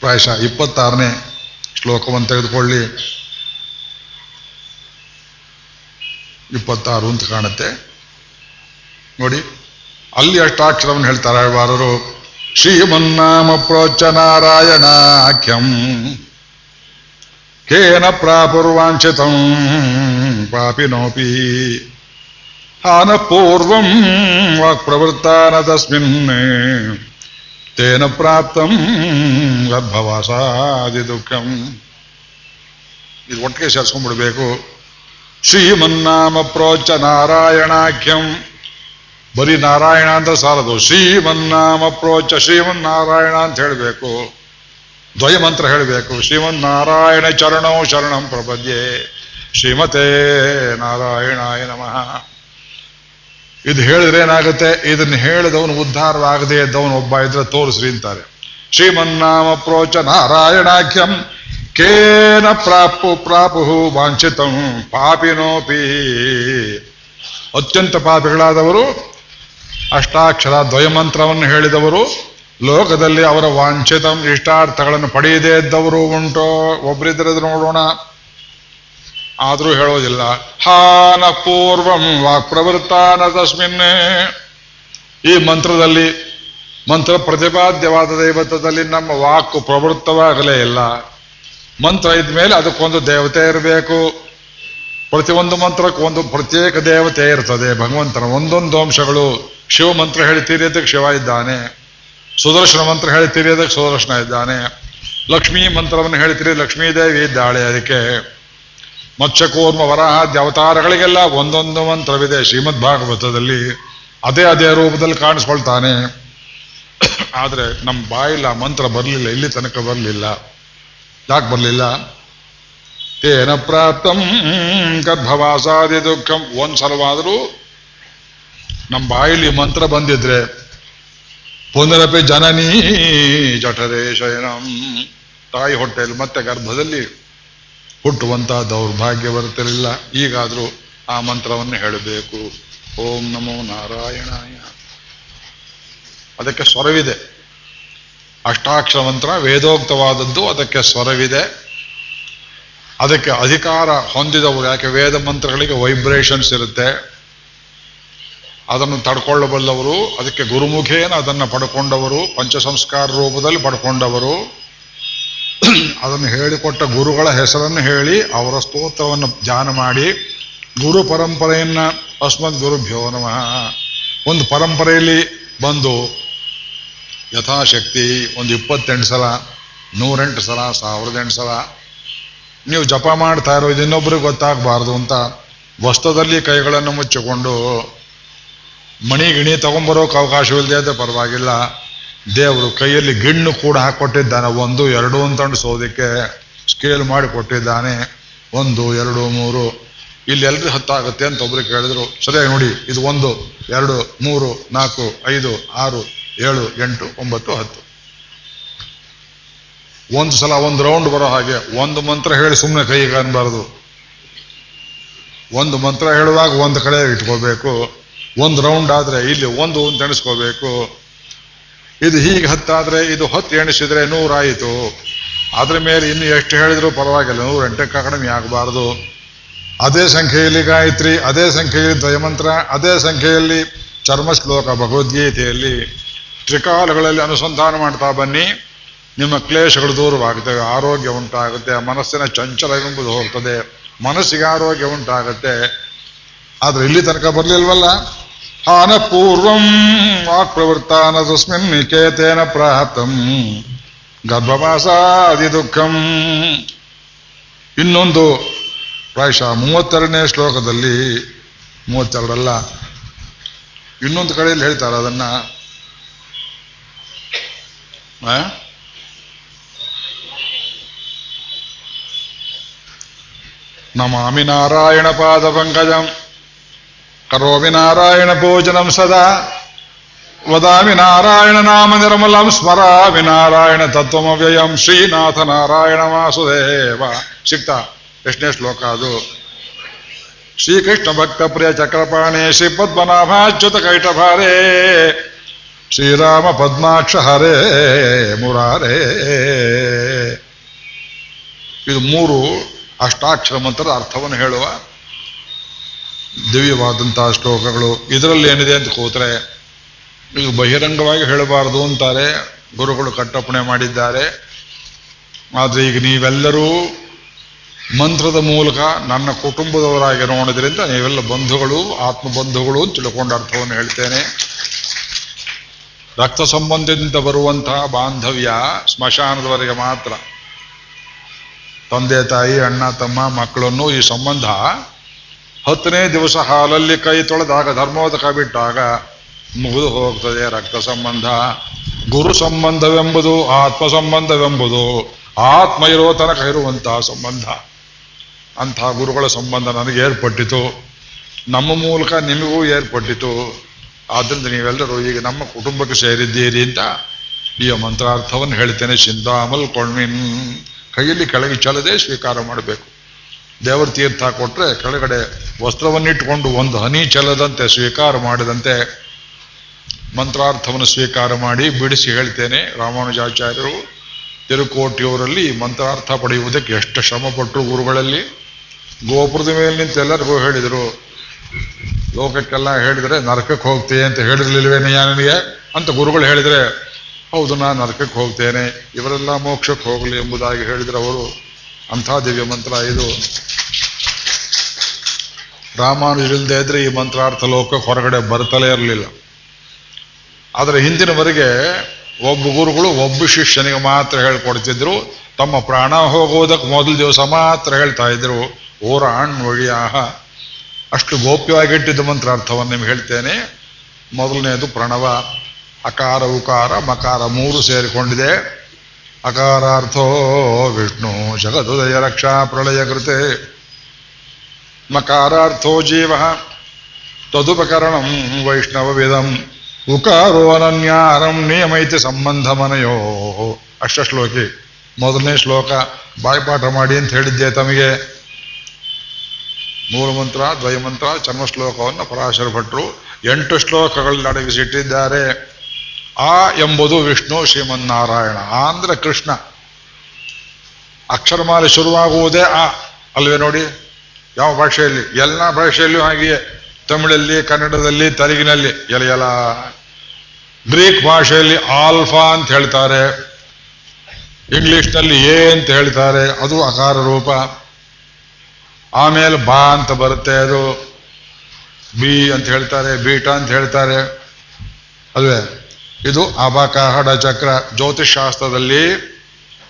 ಪ್ರಾಯಶಃ ಇಪ್ಪತ್ತಾರನೇ ಶ್ಲೋಕವನ್ನು ತೆಗೆದುಕೊಳ್ಳಿ. ಇಪ್ಪತ್ತಾರು ಅಂತ ಕಾಣುತ್ತೆ. ನೋಡಿ, ಅಲ್ಲಿ ಅಷ್ಟಾಕ್ಷರವನ್ನು ಹೇಳ್ತಾರೆ. ಆಳ್ವಾರರು ಶ್ರೀಮನ್ನಾಮ ಪ್ರೋಚ ನಾರಾಯಣಾಖ್ಯಂ. ಕೇನ ಪ್ರಾಪುರ್ವಾಂಚಿತಂ ಪಾಪಿನೋಪಿ ಹಾನ ಪೂರ್ವಂ ವಾಕ್ಪ್ರವೃತ್ತಾನ ತಸ್ಮಿನ್, ತೇನ ಪ್ರಾಪ್ತಂ ಗರ್ಭವಾಸಾದಿ ದುಃಖಂ. ಇದು ಒಟ್ಟಿಗೆ ಸೇರಿಸ್ಕೊಂಡ್ಬಿಡ್ಬೇಕು. ಶ್ರೀಮನ್ನಾಮ ಪ್ರೋಚ ನಾರಾಯಣಾಖ್ಯಂ. ಬರೀ ನಾರಾಯಣ ಅಂತ ಸಾಲದು. ಶ್ರೀಮನ್ನಾಮ ಪ್ರೋಚ ಶ್ರೀಮನ್ನಾರಾಯಣ ಅಂತ ಹೇಳಬೇಕು. ದ್ವಯ ಮಂತ್ರ ಹೇಳಬೇಕು. ಶ್ರೀಮನ್ನಾರಾಯಣ ಚರಣೋ ಶರಣಂ ಪ್ರಪದ್ಯೆ. ಶ್ರೀಮತೆ ನಾರಾಯಣಾಯ ನಮಃ. ಇದು ಹೇಳಿದ್ರೆ ಏನಾಗುತ್ತೆ? ಇದನ್ನು ಹೇಳಿದವನು ಉದ್ಧಾರವಾಗದೇ ಇದ್ದವನು ಒಬ್ಬ ಇದ್ರೆ ತೋರಿಸ್ರಿ ಅಂತಾರೆ. ಶ್ರೀಮನ್ನಾಮ ಪ್ರೋಚ ನಾರಾಯಣಾಖ್ಯಂ. ಕೇನ ಪ್ರಾಪು ಪ್ರಾಪು ವಾಂಛಿತಂ ಪಾಪಿನೋಪಿ. ಅತ್ಯಂತ ಪಾಪಿಗಳಾದವರು ಅಷ್ಟಾಕ್ಷರ ದ್ವಯಮಂತ್ರವನ್ನು ಹೇಳಿದವರು. ಲೋಕದಲ್ಲಿ ಅವರ ವಾಂಛಿತಂ ಇಷ್ಟಾರ್ಥಗಳನ್ನು ಪಡೆಯದೇ ಇದ್ದವರು ಉಂಟೋ. ಒಬ್ಬರಿದ್ರೆ ನೋಡೋಣ. ಆದರೂ ಹೇಳೋದಿಲ್ಲ. ಹಾನ ಪೂರ್ವಂ ವಾಕ್ ಪ್ರವೃತ್ತಾನ ತಸ್ಮಿನ್ ಈ ಮಂತ್ರದಲ್ಲಿ, ಮಂತ್ರ ಪ್ರತಿಪಾದ್ಯವಾದ ದೈವತ್ವದಲ್ಲಿ ನಮ್ಮ ವಾಕು ಪ್ರವೃತ್ತವಾಗಲೇ ಇಲ್ಲ. ಮಂತ್ರ ಇದ್ಮೇಲೆ ಅದಕ್ಕೊಂದು ದೇವತೆ ಇರಬೇಕು. ಪ್ರತಿಯೊಂದು ಮಂತ್ರಕ್ಕೂ ಒಂದು ಪ್ರತ್ಯೇಕ ದೇವತೆ ಇರ್ತದೆ. ಭಗವಂತನ ಒಂದೊಂದು ಅಂಶಗಳು. ಶಿವ ಮಂತ್ರ ಹೇಳ್ತೀರಿ ಶಿವ ಇದ್ದಾನೆ. ಸುದರ್ಶನ ಮಂತ್ರ ಹೇಳ್ತೀರಿ, ಅದಕ್ಕೆ ಸುದರ್ಶನ ಇದ್ದಾನೆ. ಲಕ್ಷ್ಮೀ ಮಂತ್ರವನ್ನು ಹೇಳ್ತೀರಿ, ಲಕ್ಷ್ಮೀ ದೇವಿ ಇದ್ದಾಳೆ ಅದಕ್ಕೆ. ಮತ್ಸ್ಯಕೂರ್ಮ ವರಹ ಅವತಾರಗಳಿಗೆಲ್ಲ ಒಂದೊಂದು ಮಂತ್ರವಿದೆ ಶ್ರೀಮದ್ ಭಾಗವತದಲ್ಲಿ ಅದೇ ಅದೇ ರೂಪದಲ್ಲಿ ಕಾಣಿಸ್ಕೊಳ್ತಾನೆ. ಆದರೆ ನಮ್ಮ ಬಾಯಿಲ್ಲ ಮಂತ್ರ ಬರಲಿಲ್ಲ, ಇಲ್ಲಿ ತನಕ ಬರಲಿಲ್ಲ. ಯಾಕೆ ಬರಲಿಲ್ಲ? ತೇನ ಪ್ರಾಪ್ತಂ ಗರ್ಭವಾಸಾದಿ ದುಃಖಂ. ಒಂದ್ ಸಲವಾದರೂ ನಮ್ಮ ಬಾಯಲ್ಲಿ ಮಂತ್ರ ಬಂದಿದ್ರೆ ಪುನರಪಿ ಜನನೀ ಜಠರೇ ಶಯನಂ. ತಾಯಿ ಹೊಟ್ಟೆಯಲ್ಲಿ ಮತ್ತೆ ಗರ್ಭದಲ್ಲಿ ಹುಟ್ಟುವಂತಹ ದೌರ್ಭಾಗ್ಯ ಬರುತ್ತಿರಲಿಲ್ಲ. ಈಗಾದರೂ ಆ ಮಂತ್ರವನ್ನು ಹೇಳಬೇಕು. ಓಂ ನಮೋ ನಾರಾಯಣಾಯ. ಅದಕ್ಕೆ ಸ್ವರವಿದೆ. ಅಷ್ಟಾಕ್ಷರ ಮಂತ್ರ ವೇದೋಕ್ತವಾದದ್ದು, ಅದಕ್ಕೆ ಸ್ವರವಿದೆ. ಅದಕ್ಕೆ ಅಧಿಕಾರ ಹೊಂದಿದವರು ಯಾಕೆ? ವೇದ ಮಂತ್ರಗಳಿಗೆ ವೈಬ್ರೇಷನ್ಸ್ ಇರುತ್ತೆ. ಅದನ್ನು ತಡ್ಕೊಳ್ಳಬಲ್ಲವರು, ಅದಕ್ಕೆ ಗುರುಮುಖೇನ ಅದನ್ನು ಪಡ್ಕೊಂಡವರು, ಪಂಚಸಂಸ್ಕಾರ ರೂಪದಲ್ಲಿ ಪಡ್ಕೊಂಡವರು. ಅದನ್ನು ಹೇಳಿಕೊಟ್ಟ ಗುರುಗಳ ಹೆಸರನ್ನು ಹೇಳಿ, ಅವರ ಸ್ತೋತ್ರವನ್ನು ಧ್ಯಾನ ಮಾಡಿ, ಗುರು ಪರಂಪರೆಯನ್ನ ಅಸ್ಮದ್ ಗುರುಭ್ಯೋ ನಮಃ. ಒಂದು ಪರಂಪರೆಯಲ್ಲಿ ಬಂದು ಯಥಾಶಕ್ತಿ ಒಂದು ಇಪ್ಪತ್ತೆಂಟು ಸಲ, ನೂರೆಂಟು ಸಲ ಸಾವಿರದ ಎಂಟು ಸಲ, ನೀವು ಜಪ ಮಾಡ್ತಾ ಇರೋ ಇನ್ನೊಬ್ರಿಗೆ ಗೊತ್ತಾಗಬಾರ್ದು ಅಂತ, ವಸ್ತ್ರದಲ್ಲಿ ಕೈಗಳನ್ನು ಮುಚ್ಚಿಕೊಂಡು ಮಣಿ ಗಿಣಿ ತಗೊಂಬರೋಕೆ ಅವಕಾಶವಿಲ್ಲದೆ ಇದ್ದರೆ ಪರವಾಗಿಲ್ಲ. ದೇವರು ಕೈಯಲ್ಲಿ ಗಿಣ್ಣು ಕೂಡ ಹಾಕೊಟ್ಟಿದ್ದಾನೆ. ಒಂದು, ಎರಡು ಅಂತಂಡು ಸೋದಕ್ಕೆ ಸ್ಕೇಲ್ ಮಾಡಿ ಕೊಟ್ಟಿದ್ದಾನೆ. ಒಂದು, ಎರಡು, ಮೂರು. ಇಲ್ಲಿ ಎಲ್ರಿ ಹತ್ತಾಗುತ್ತೆ ಅಂತ ಒಬ್ರು ಕೇಳಿದ್ರು. ಸರಿಯಾಗಿ ನೋಡಿ, ಇದು ಒಂದು, ಎರಡು, ಮೂರು, ನಾಲ್ಕು, ಐದು, ಆರು, ಏಳು, ಎಂಟು, ಒಂಬತ್ತು, ಹತ್ತು. ಒಂದು ಸಲ ಒಂದು ರೌಂಡ್ ಬರೋ ಹಾಗೆ ಒಂದು ಮಂತ್ರ ಹೇಳಿ ಸುಮ್ಮನೆ ಕೈಗೆ ಕಾಣಬಾರದು. ಒಂದು ಮಂತ್ರ ಹೇಳುವಾಗ ಒಂದು ಕಡೆ ಇಟ್ಕೋಬೇಕು. ಒಂದು ರೌಂಡ್ ಆದರೆ ಇಲ್ಲಿ ಒಂದು ಅಂತ ಎಣಿಸ್ಕೋಬೇಕು. ಇದು ಹೀಗೆ ಹತ್ತಾದ್ರೆ ಇದು ಹತ್ತು ಎಣಿಸಿದ್ರೆ ನೂರಾಯಿತು. ಅದ್ರ ಮೇಲೆ ಇನ್ನು ಎಷ್ಟು ಹೇಳಿದ್ರು ಪರವಾಗಿಲ್ಲ ನೂರು ಎಂಟಕ್ಕೆ ಕಡಿಮೆ ಆಗಬಾರ್ದು. ಅದೇ ಸಂಖ್ಯೆಯಲ್ಲಿ ಗಾಯತ್ರಿ, ಅದೇ ಸಂಖ್ಯೆಯಲ್ಲಿ ದ್ವಯಮಂತ್ರ ಅದೇ ಸಂಖ್ಯೆಯಲ್ಲಿ ಚರ್ಮ ಶ್ಲೋಕ ಭಗವದ್ಗೀತೆಯಲ್ಲಿ ತ್ರಿಕಾಲಗಳಲ್ಲಿ ಅನುಸಂಧಾನ ಮಾಡ್ತಾ ಬನ್ನಿ. ನಿಮ್ಮ ಕ್ಲೇಶಗಳು ದೂರವಾಗುತ್ತವೆ ಆರೋಗ್ಯ ಉಂಟಾಗುತ್ತೆ ಮನಸ್ಸಿನ ಚಂಚಲ ಎಂಬುದು ಹೋಗ್ತದೆ. ಮನಸ್ಸಿಗೆ ಆರೋಗ್ಯ ಉಂಟಾಗುತ್ತೆ. ಆದರೆ ಇಲ್ಲಿ ತನಕ ಬರಲಿಲ್ವಲ್ಲ? ಹಾನ ಪೂರ್ವಂ ವಾಕ್ ಪ್ರವೃತ್ತಾನ ತಸ್ಮಿನ್ ನಿಕೇತೇನ ಪ್ರಾಹತಂ. ಗರ್ಭವಾಸಾದಿ ದುಃಖಂ. ಇನ್ನೊಂದು ಪ್ರಾಯಶಃ ಮೂವತ್ತೆರಡನೇ ಶ್ಲೋಕದಲ್ಲಿ, ಮೂವತ್ತೆರಡಲ್ಲ, ಇನ್ನೊಂದು ಕಡೆಯಲ್ಲಿ ಹೇಳ್ತಾರೆ ಅದನ್ನ. ನಮಾಮಿ ನಾರಾಯಣ ಪಾದ ಪಂಕಜಂ. ಕರೋಮಿ ನಾರಾಯಣ ಭೋಜನಂ ಸದಾ ವದಾಮಿ ನಾರಾಯಣ ನಾಮ ನಿರ್ಮಲಂ ಸ್ಮರಾಮಿ ನಾರಾಯಣ ತತ್ವಮವ್ಯಯಂ ಶ್ರೀನಾಥ ನಾರಾಯಣ ವಾಸುದೇವ ಸಿಕ್ತಾ ಎಷ್ಟನೇ ಶ್ಲೋಕ ಅದು? ಶ್ರೀಕೃಷ್ಣ ಭಕ್ತ ಪ್ರಿಯ ಚಕ್ರಪಾಣಿ ಶ್ರೀ ಪದ್ಮನಾಭಾಚ್ಯುತ ಕೈಟಭಾರೇ ಶ್ರೀರಾಮ ಪದ್ಮಾಕ್ಷ ಹರೇ ಮುರಾರೇ। ಇದು ಮೂರು ಅಷ್ಟಾಕ್ಷರ ಮಂತ್ರದ ಅರ್ಥವನ್ನು ಹೇಳುವ ದಿವ್ಯವಾದಂತಹ ಶ್ಲೋಕಗಳು. ಇದರಲ್ಲಿ ಏನಿದೆ ಅಂತ ಕೂತ್ರೆ ಇದು ಬಹಿರಂಗವಾಗಿ ಹೇಳಬಾರದು ಅಂತಾರೆ. ಗುರುಗಳು ಕಟ್ಟಪ್ಪಣೆ ಮಾಡಿದ್ದಾರೆ. ಆದರೆ ಈಗ ನೀವೆಲ್ಲರೂ ಮಂತ್ರದ ಮೂಲಕ ನನ್ನ ಕುಟುಂಬದವರಾಗಿ ನೋಡಿದ್ರಿಂದ ನೀವೆಲ್ಲ ಬಂಧುಗಳು ಆತ್ಮ ಬಂಧುಗಳು ತಿಳ್ಕೊಂಡ ಅರ್ಥವನ್ನು ಹೇಳ್ತೇನೆ. ರಕ್ತ ಸಂಬಂಧದಿಂದ ಬರುವಂತಹ ಬಾಂಧವ್ಯ ಸ್ಮಶಾನದವರೆಗೆ ಮಾತ್ರ. ತಂದೆ, ತಾಯಿ, ಅಣ್ಣ, ತಮ್ಮ, ಮಕ್ಕಳನ್ನು ಈ ಸಂಬಂಧ ಹತ್ತನೇ ದಿವಸ ಹಾಲಲ್ಲಿ ಕೈ ತೊಳೆದಾಗ, ಧರ್ಮೋದಕ ಬಿಟ್ಟಾಗ ಮುಗಿದು ಹೋಗ್ತದೆ ರಕ್ತ ಸಂಬಂಧ. ಗುರು ಸಂಬಂಧವೆಂಬುದು, ಆತ್ಮ ಸಂಬಂಧವೆಂಬುದು, ಆತ್ಮ ಇರೋ ತನಕ ಇರುವಂತಹ ಸಂಬಂಧ. ಅಂತಹ ಗುರುಗಳ ಸಂಬಂಧ ನನಗೆ ಏರ್ಪಟ್ಟಿತು. ನಮ್ಮ ಮೂಲಕ ನಿಮಗೂ ಏರ್ಪಟ್ಟಿತು. ಆದ್ದರಿಂದ ನೀವೆಲ್ಲರೂ ಈಗ ನಮ್ಮ ಕುಟುಂಬಕ್ಕೆ ಸೇರಿದ್ದೀರಿ ಅಂತ ಈ ಮಂತ್ರಾರ್ಥವನ್ನು ಹೇಳ್ತೇನೆ. ಸಿಂಧಾಮಲ್ ಕೊಳ್ಮಿನ್ ಕೈಯಲ್ಲಿ ಕೆಳಗೆ ಚಲದೆ ಸ್ವೀಕಾರ ಮಾಡಬೇಕು. ದೇವರ ತೀರ್ಥ ಕೊಟ್ಟರೆ ಕೆಳಗಡೆ ವಸ್ತ್ರವನ್ನಿಟ್ಟುಕೊಂಡು ಒಂದು ಹನಿ ಚೆಲ್ಲದಂತೆ ಸ್ವೀಕಾರ ಮಾಡಿದಂತೆ ಮಂತ್ರಾರ್ಥವನ್ನು ಸ್ವೀಕಾರ ಮಾಡಿ ಬಿಡಿಸಿ ಹೇಳ್ತೇನೆ ರಾಮಾನುಜಾಚಾರ್ಯರು ತಿರುಕೋಟಿಯವರಲ್ಲಿ ಮಂತ್ರಾರ್ಥ ಪಡೆಯುವುದಕ್ಕೆ ಎಷ್ಟು ಶ್ರಮಪಟ್ಟರು ಗುರುಗಳಲ್ಲಿ. ಗೋಪುರದ ಮೇಲೆ ನಿಂತು ಎಲ್ಲರಿಗೂ ಹೇಳಿದರು, ಲೋಕಕ್ಕೆಲ್ಲ ಹೇಳಿದರೆ ನರಕಕ್ಕೆ ಹೋಗ್ತೇನೆ ಅಂತ ಹೇಳಿರ್ಲಿಲ್ವೇನಯ್ಯ ನನಗೆ ಅಂತ ಗುರುಗಳು ಹೇಳಿದರೆ, ಹೌದು ನಾನು ನರಕಕ್ಕೆ ಹೋಗ್ತೇನೆ, ಇವರೆಲ್ಲ ಮೋಕ್ಷಕ್ಕೆ ಹೋಗಲಿ ಎಂಬುದಾಗಿ ಹೇಳಿದರೆ ಅವರು ಅಂಥ ದಿವ್ಯ ಮಂತ್ರ ಇದು. ರಾಮಾನುಜರಿಲ್ಲದೆ ಇದ್ರೆ ಈ ಮಂತ್ರಾರ್ಥ ಲೋಕ ಹೊರಗಡೆ ಬರ್ತಲೇ ಇರಲಿಲ್ಲ. ಆದರೆ ಹಿಂದಿನವರೆಗೆ ಒಬ್ಬ ಗುರುಗಳು, ಒಬ್ಬ ಶಿಷ್ಯನಿಗೆ ಮಾತ್ರ ಹೇಳ್ಕೊಡ್ತಿದ್ರು. ತಮ್ಮ ಪ್ರಾಣ ಹೋಗುವುದಕ್ಕೆ ಮೊದಲ ದಿವಸ ಮಾತ್ರ ಹೇಳ್ತಾ ಇದ್ರು. ಓರ ಒಳಿಯಾಹ ಅಷ್ಟು ಗೋಪ್ಯವಾಗಿಟ್ಟಿದ್ದ ಮಂತ್ರಾರ್ಥವನ್ನು ನಿಮ್ಗೆ ಹೇಳ್ತೇನೆ. ಮೊದಲನೇದು ಪ್ರಣವ, ಅಕಾರ, ಉಕಾರ, ಮಕಾರ ಮೂರು ಸೇರಿಕೊಂಡಿದೆ. ಅಕಾರಾರ್ಥೋ ವಿಷ್ಣು ಜಗದುದಯ ರಕ್ಷಾ ಪ್ರಳಯ ಕೃತೆ. ಮಕಾರಾರ್ಥೋ ಜೀವ ತದುಪಕರಣಂ ವೈಷ್ಣವವಿದಂ ಉಕಾರೋ ಅನನ್ಯಾರಂ ನಿಯಮೈತಿ ಸಂಬಂಧಮನಯೋ. ಅಷ್ಟಶ್ಲೋಕಿ ಮೊದಲನೇ ಶ್ಲೋಕ. ಬಾಯ್ಪಾಠ ಮಾಡಿ ಅಂತ ಹೇಳಿದ್ದೆ ತಮಗೆ. ಮೂಲ ಮಂತ್ರ ದ್ವಯಮಂತ್ರ ಚರ್ಮ ಶ್ಲೋಕವನ್ನು ಪರಾಶರ ಭಟ್ರು ಎಂಟು ಶ್ಲೋಕಗಳಲ್ಲಿ ಅಡಗಿಸಿಟ್ಟಿದ್ದಾರೆ ಆ ಎಂಬುದು ವಿಷ್ಣು ಶ್ರೀಮನ್ನಾರಾಯಣ ಅಂದ್ರೆ ಕೃಷ್ಣ. ಅಕ್ಷರಮಾಲೆ ಶುರುವಾಗುವುದೇ ಆ, ಅಲ್ವೇ ನೋಡಿ? ಯಾವ ಭಾಷೆಯಲ್ಲಿ? ಎಲ್ಲ ಭಾಷೆಯಲ್ಲೂ ಹಾಗೆಯೇ. ತಮಿಳಲ್ಲಿ, ಕನ್ನಡದಲ್ಲಿ, ತೆಲುಗಿನಲ್ಲಿ ಎಲ ಎಲ ಗ್ರೀಕ್ ಭಾಷೆಯಲ್ಲಿ ಆಲ್ಫಾ ಅಂತ ಹೇಳ್ತಾರೆ. ಇಂಗ್ಲಿಷ್ನಲ್ಲಿ ಎ ಅಂತ ಹೇಳ್ತಾರೆ. ಅದು ಅಕಾರ ರೂಪ. ಆಮೇಲೆ ಬಾ ಅಂತ ಬರುತ್ತೆ ಅದು. ಬಿ ಅಂತ ಹೇಳ್ತಾರೆ, ಬೀಟಾ ಅಂತ ಹೇಳ್ತಾರೆ. ಅಲ್ವೇ? ಇದು ಅಬಕಾಹಡ ಚಕ್ರ ಜ್ಯೋತಿಷ್ ಶಾಸ್ತ್ರದಲ್ಲಿ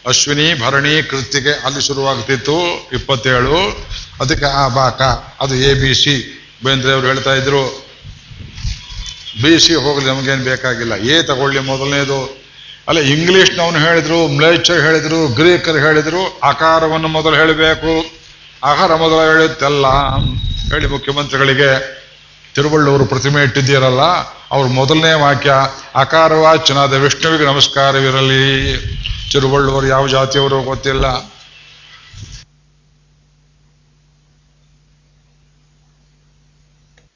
ಅಶ್ವಿನಿ, ಭರಣಿ ಕೃತಿಗೆ ಅಲ್ಲಿ ಶುರುವಾಗ್ತಿತ್ತು, ಇಪ್ಪತ್ತೇಳು. ಅದಕ್ಕೆ ಆ ಬಾಕ ಅದು ಎ, ಬಿ, ಸಿ. ಬೇಂದ್ರೆ ಅವರು ಹೇಳ್ತಾ ಇದ್ರು, ಬಿ, ಸಿ ಹೋಗಲಿ, ನಮಗೇನು ಬೇಕಾಗಿಲ್ಲ. ಎ ತಗೊಳ್ಳಿ ಮೊದಲನೇದು. ಅಲ್ಲ ಇಂಗ್ಲೀಷ್ನವನು ಹೇಳಿದ್ರು ಮ್ಲೇಚರ್ ಹೇಳಿದ್ರು, ಗ್ರೀಕರು ಹೇಳಿದ್ರು, ಆಕಾರವನ್ನು ಮೊದಲು ಹೇಳಬೇಕು. ಆಹಾರ ಮೊದಲು ಹೇಳುತ್ತೆಲ್ಲ ಹೇಳಿ ಮುಖ್ಯಮಂತ್ರಿಗಳಿಗೆ, ತಿರುವಳ್ಳೂರು ಪ್ರತಿಮೆ ಇಟ್ಟಿದ್ದೀರಲ್ಲ ಅವ್ರ ಮೊದಲನೇ ವಾಕ್ಯ ಅಕಾರವಾಚನಾದ ವಿಷ್ಣುವಿಗೆ ನಮಸ್ಕಾರವಿರಲಿ. ಚಿರುಬಳ್ಳುವರು ಯಾವ ಜಾತಿಯವರು ಗೊತ್ತಿಲ್ಲ.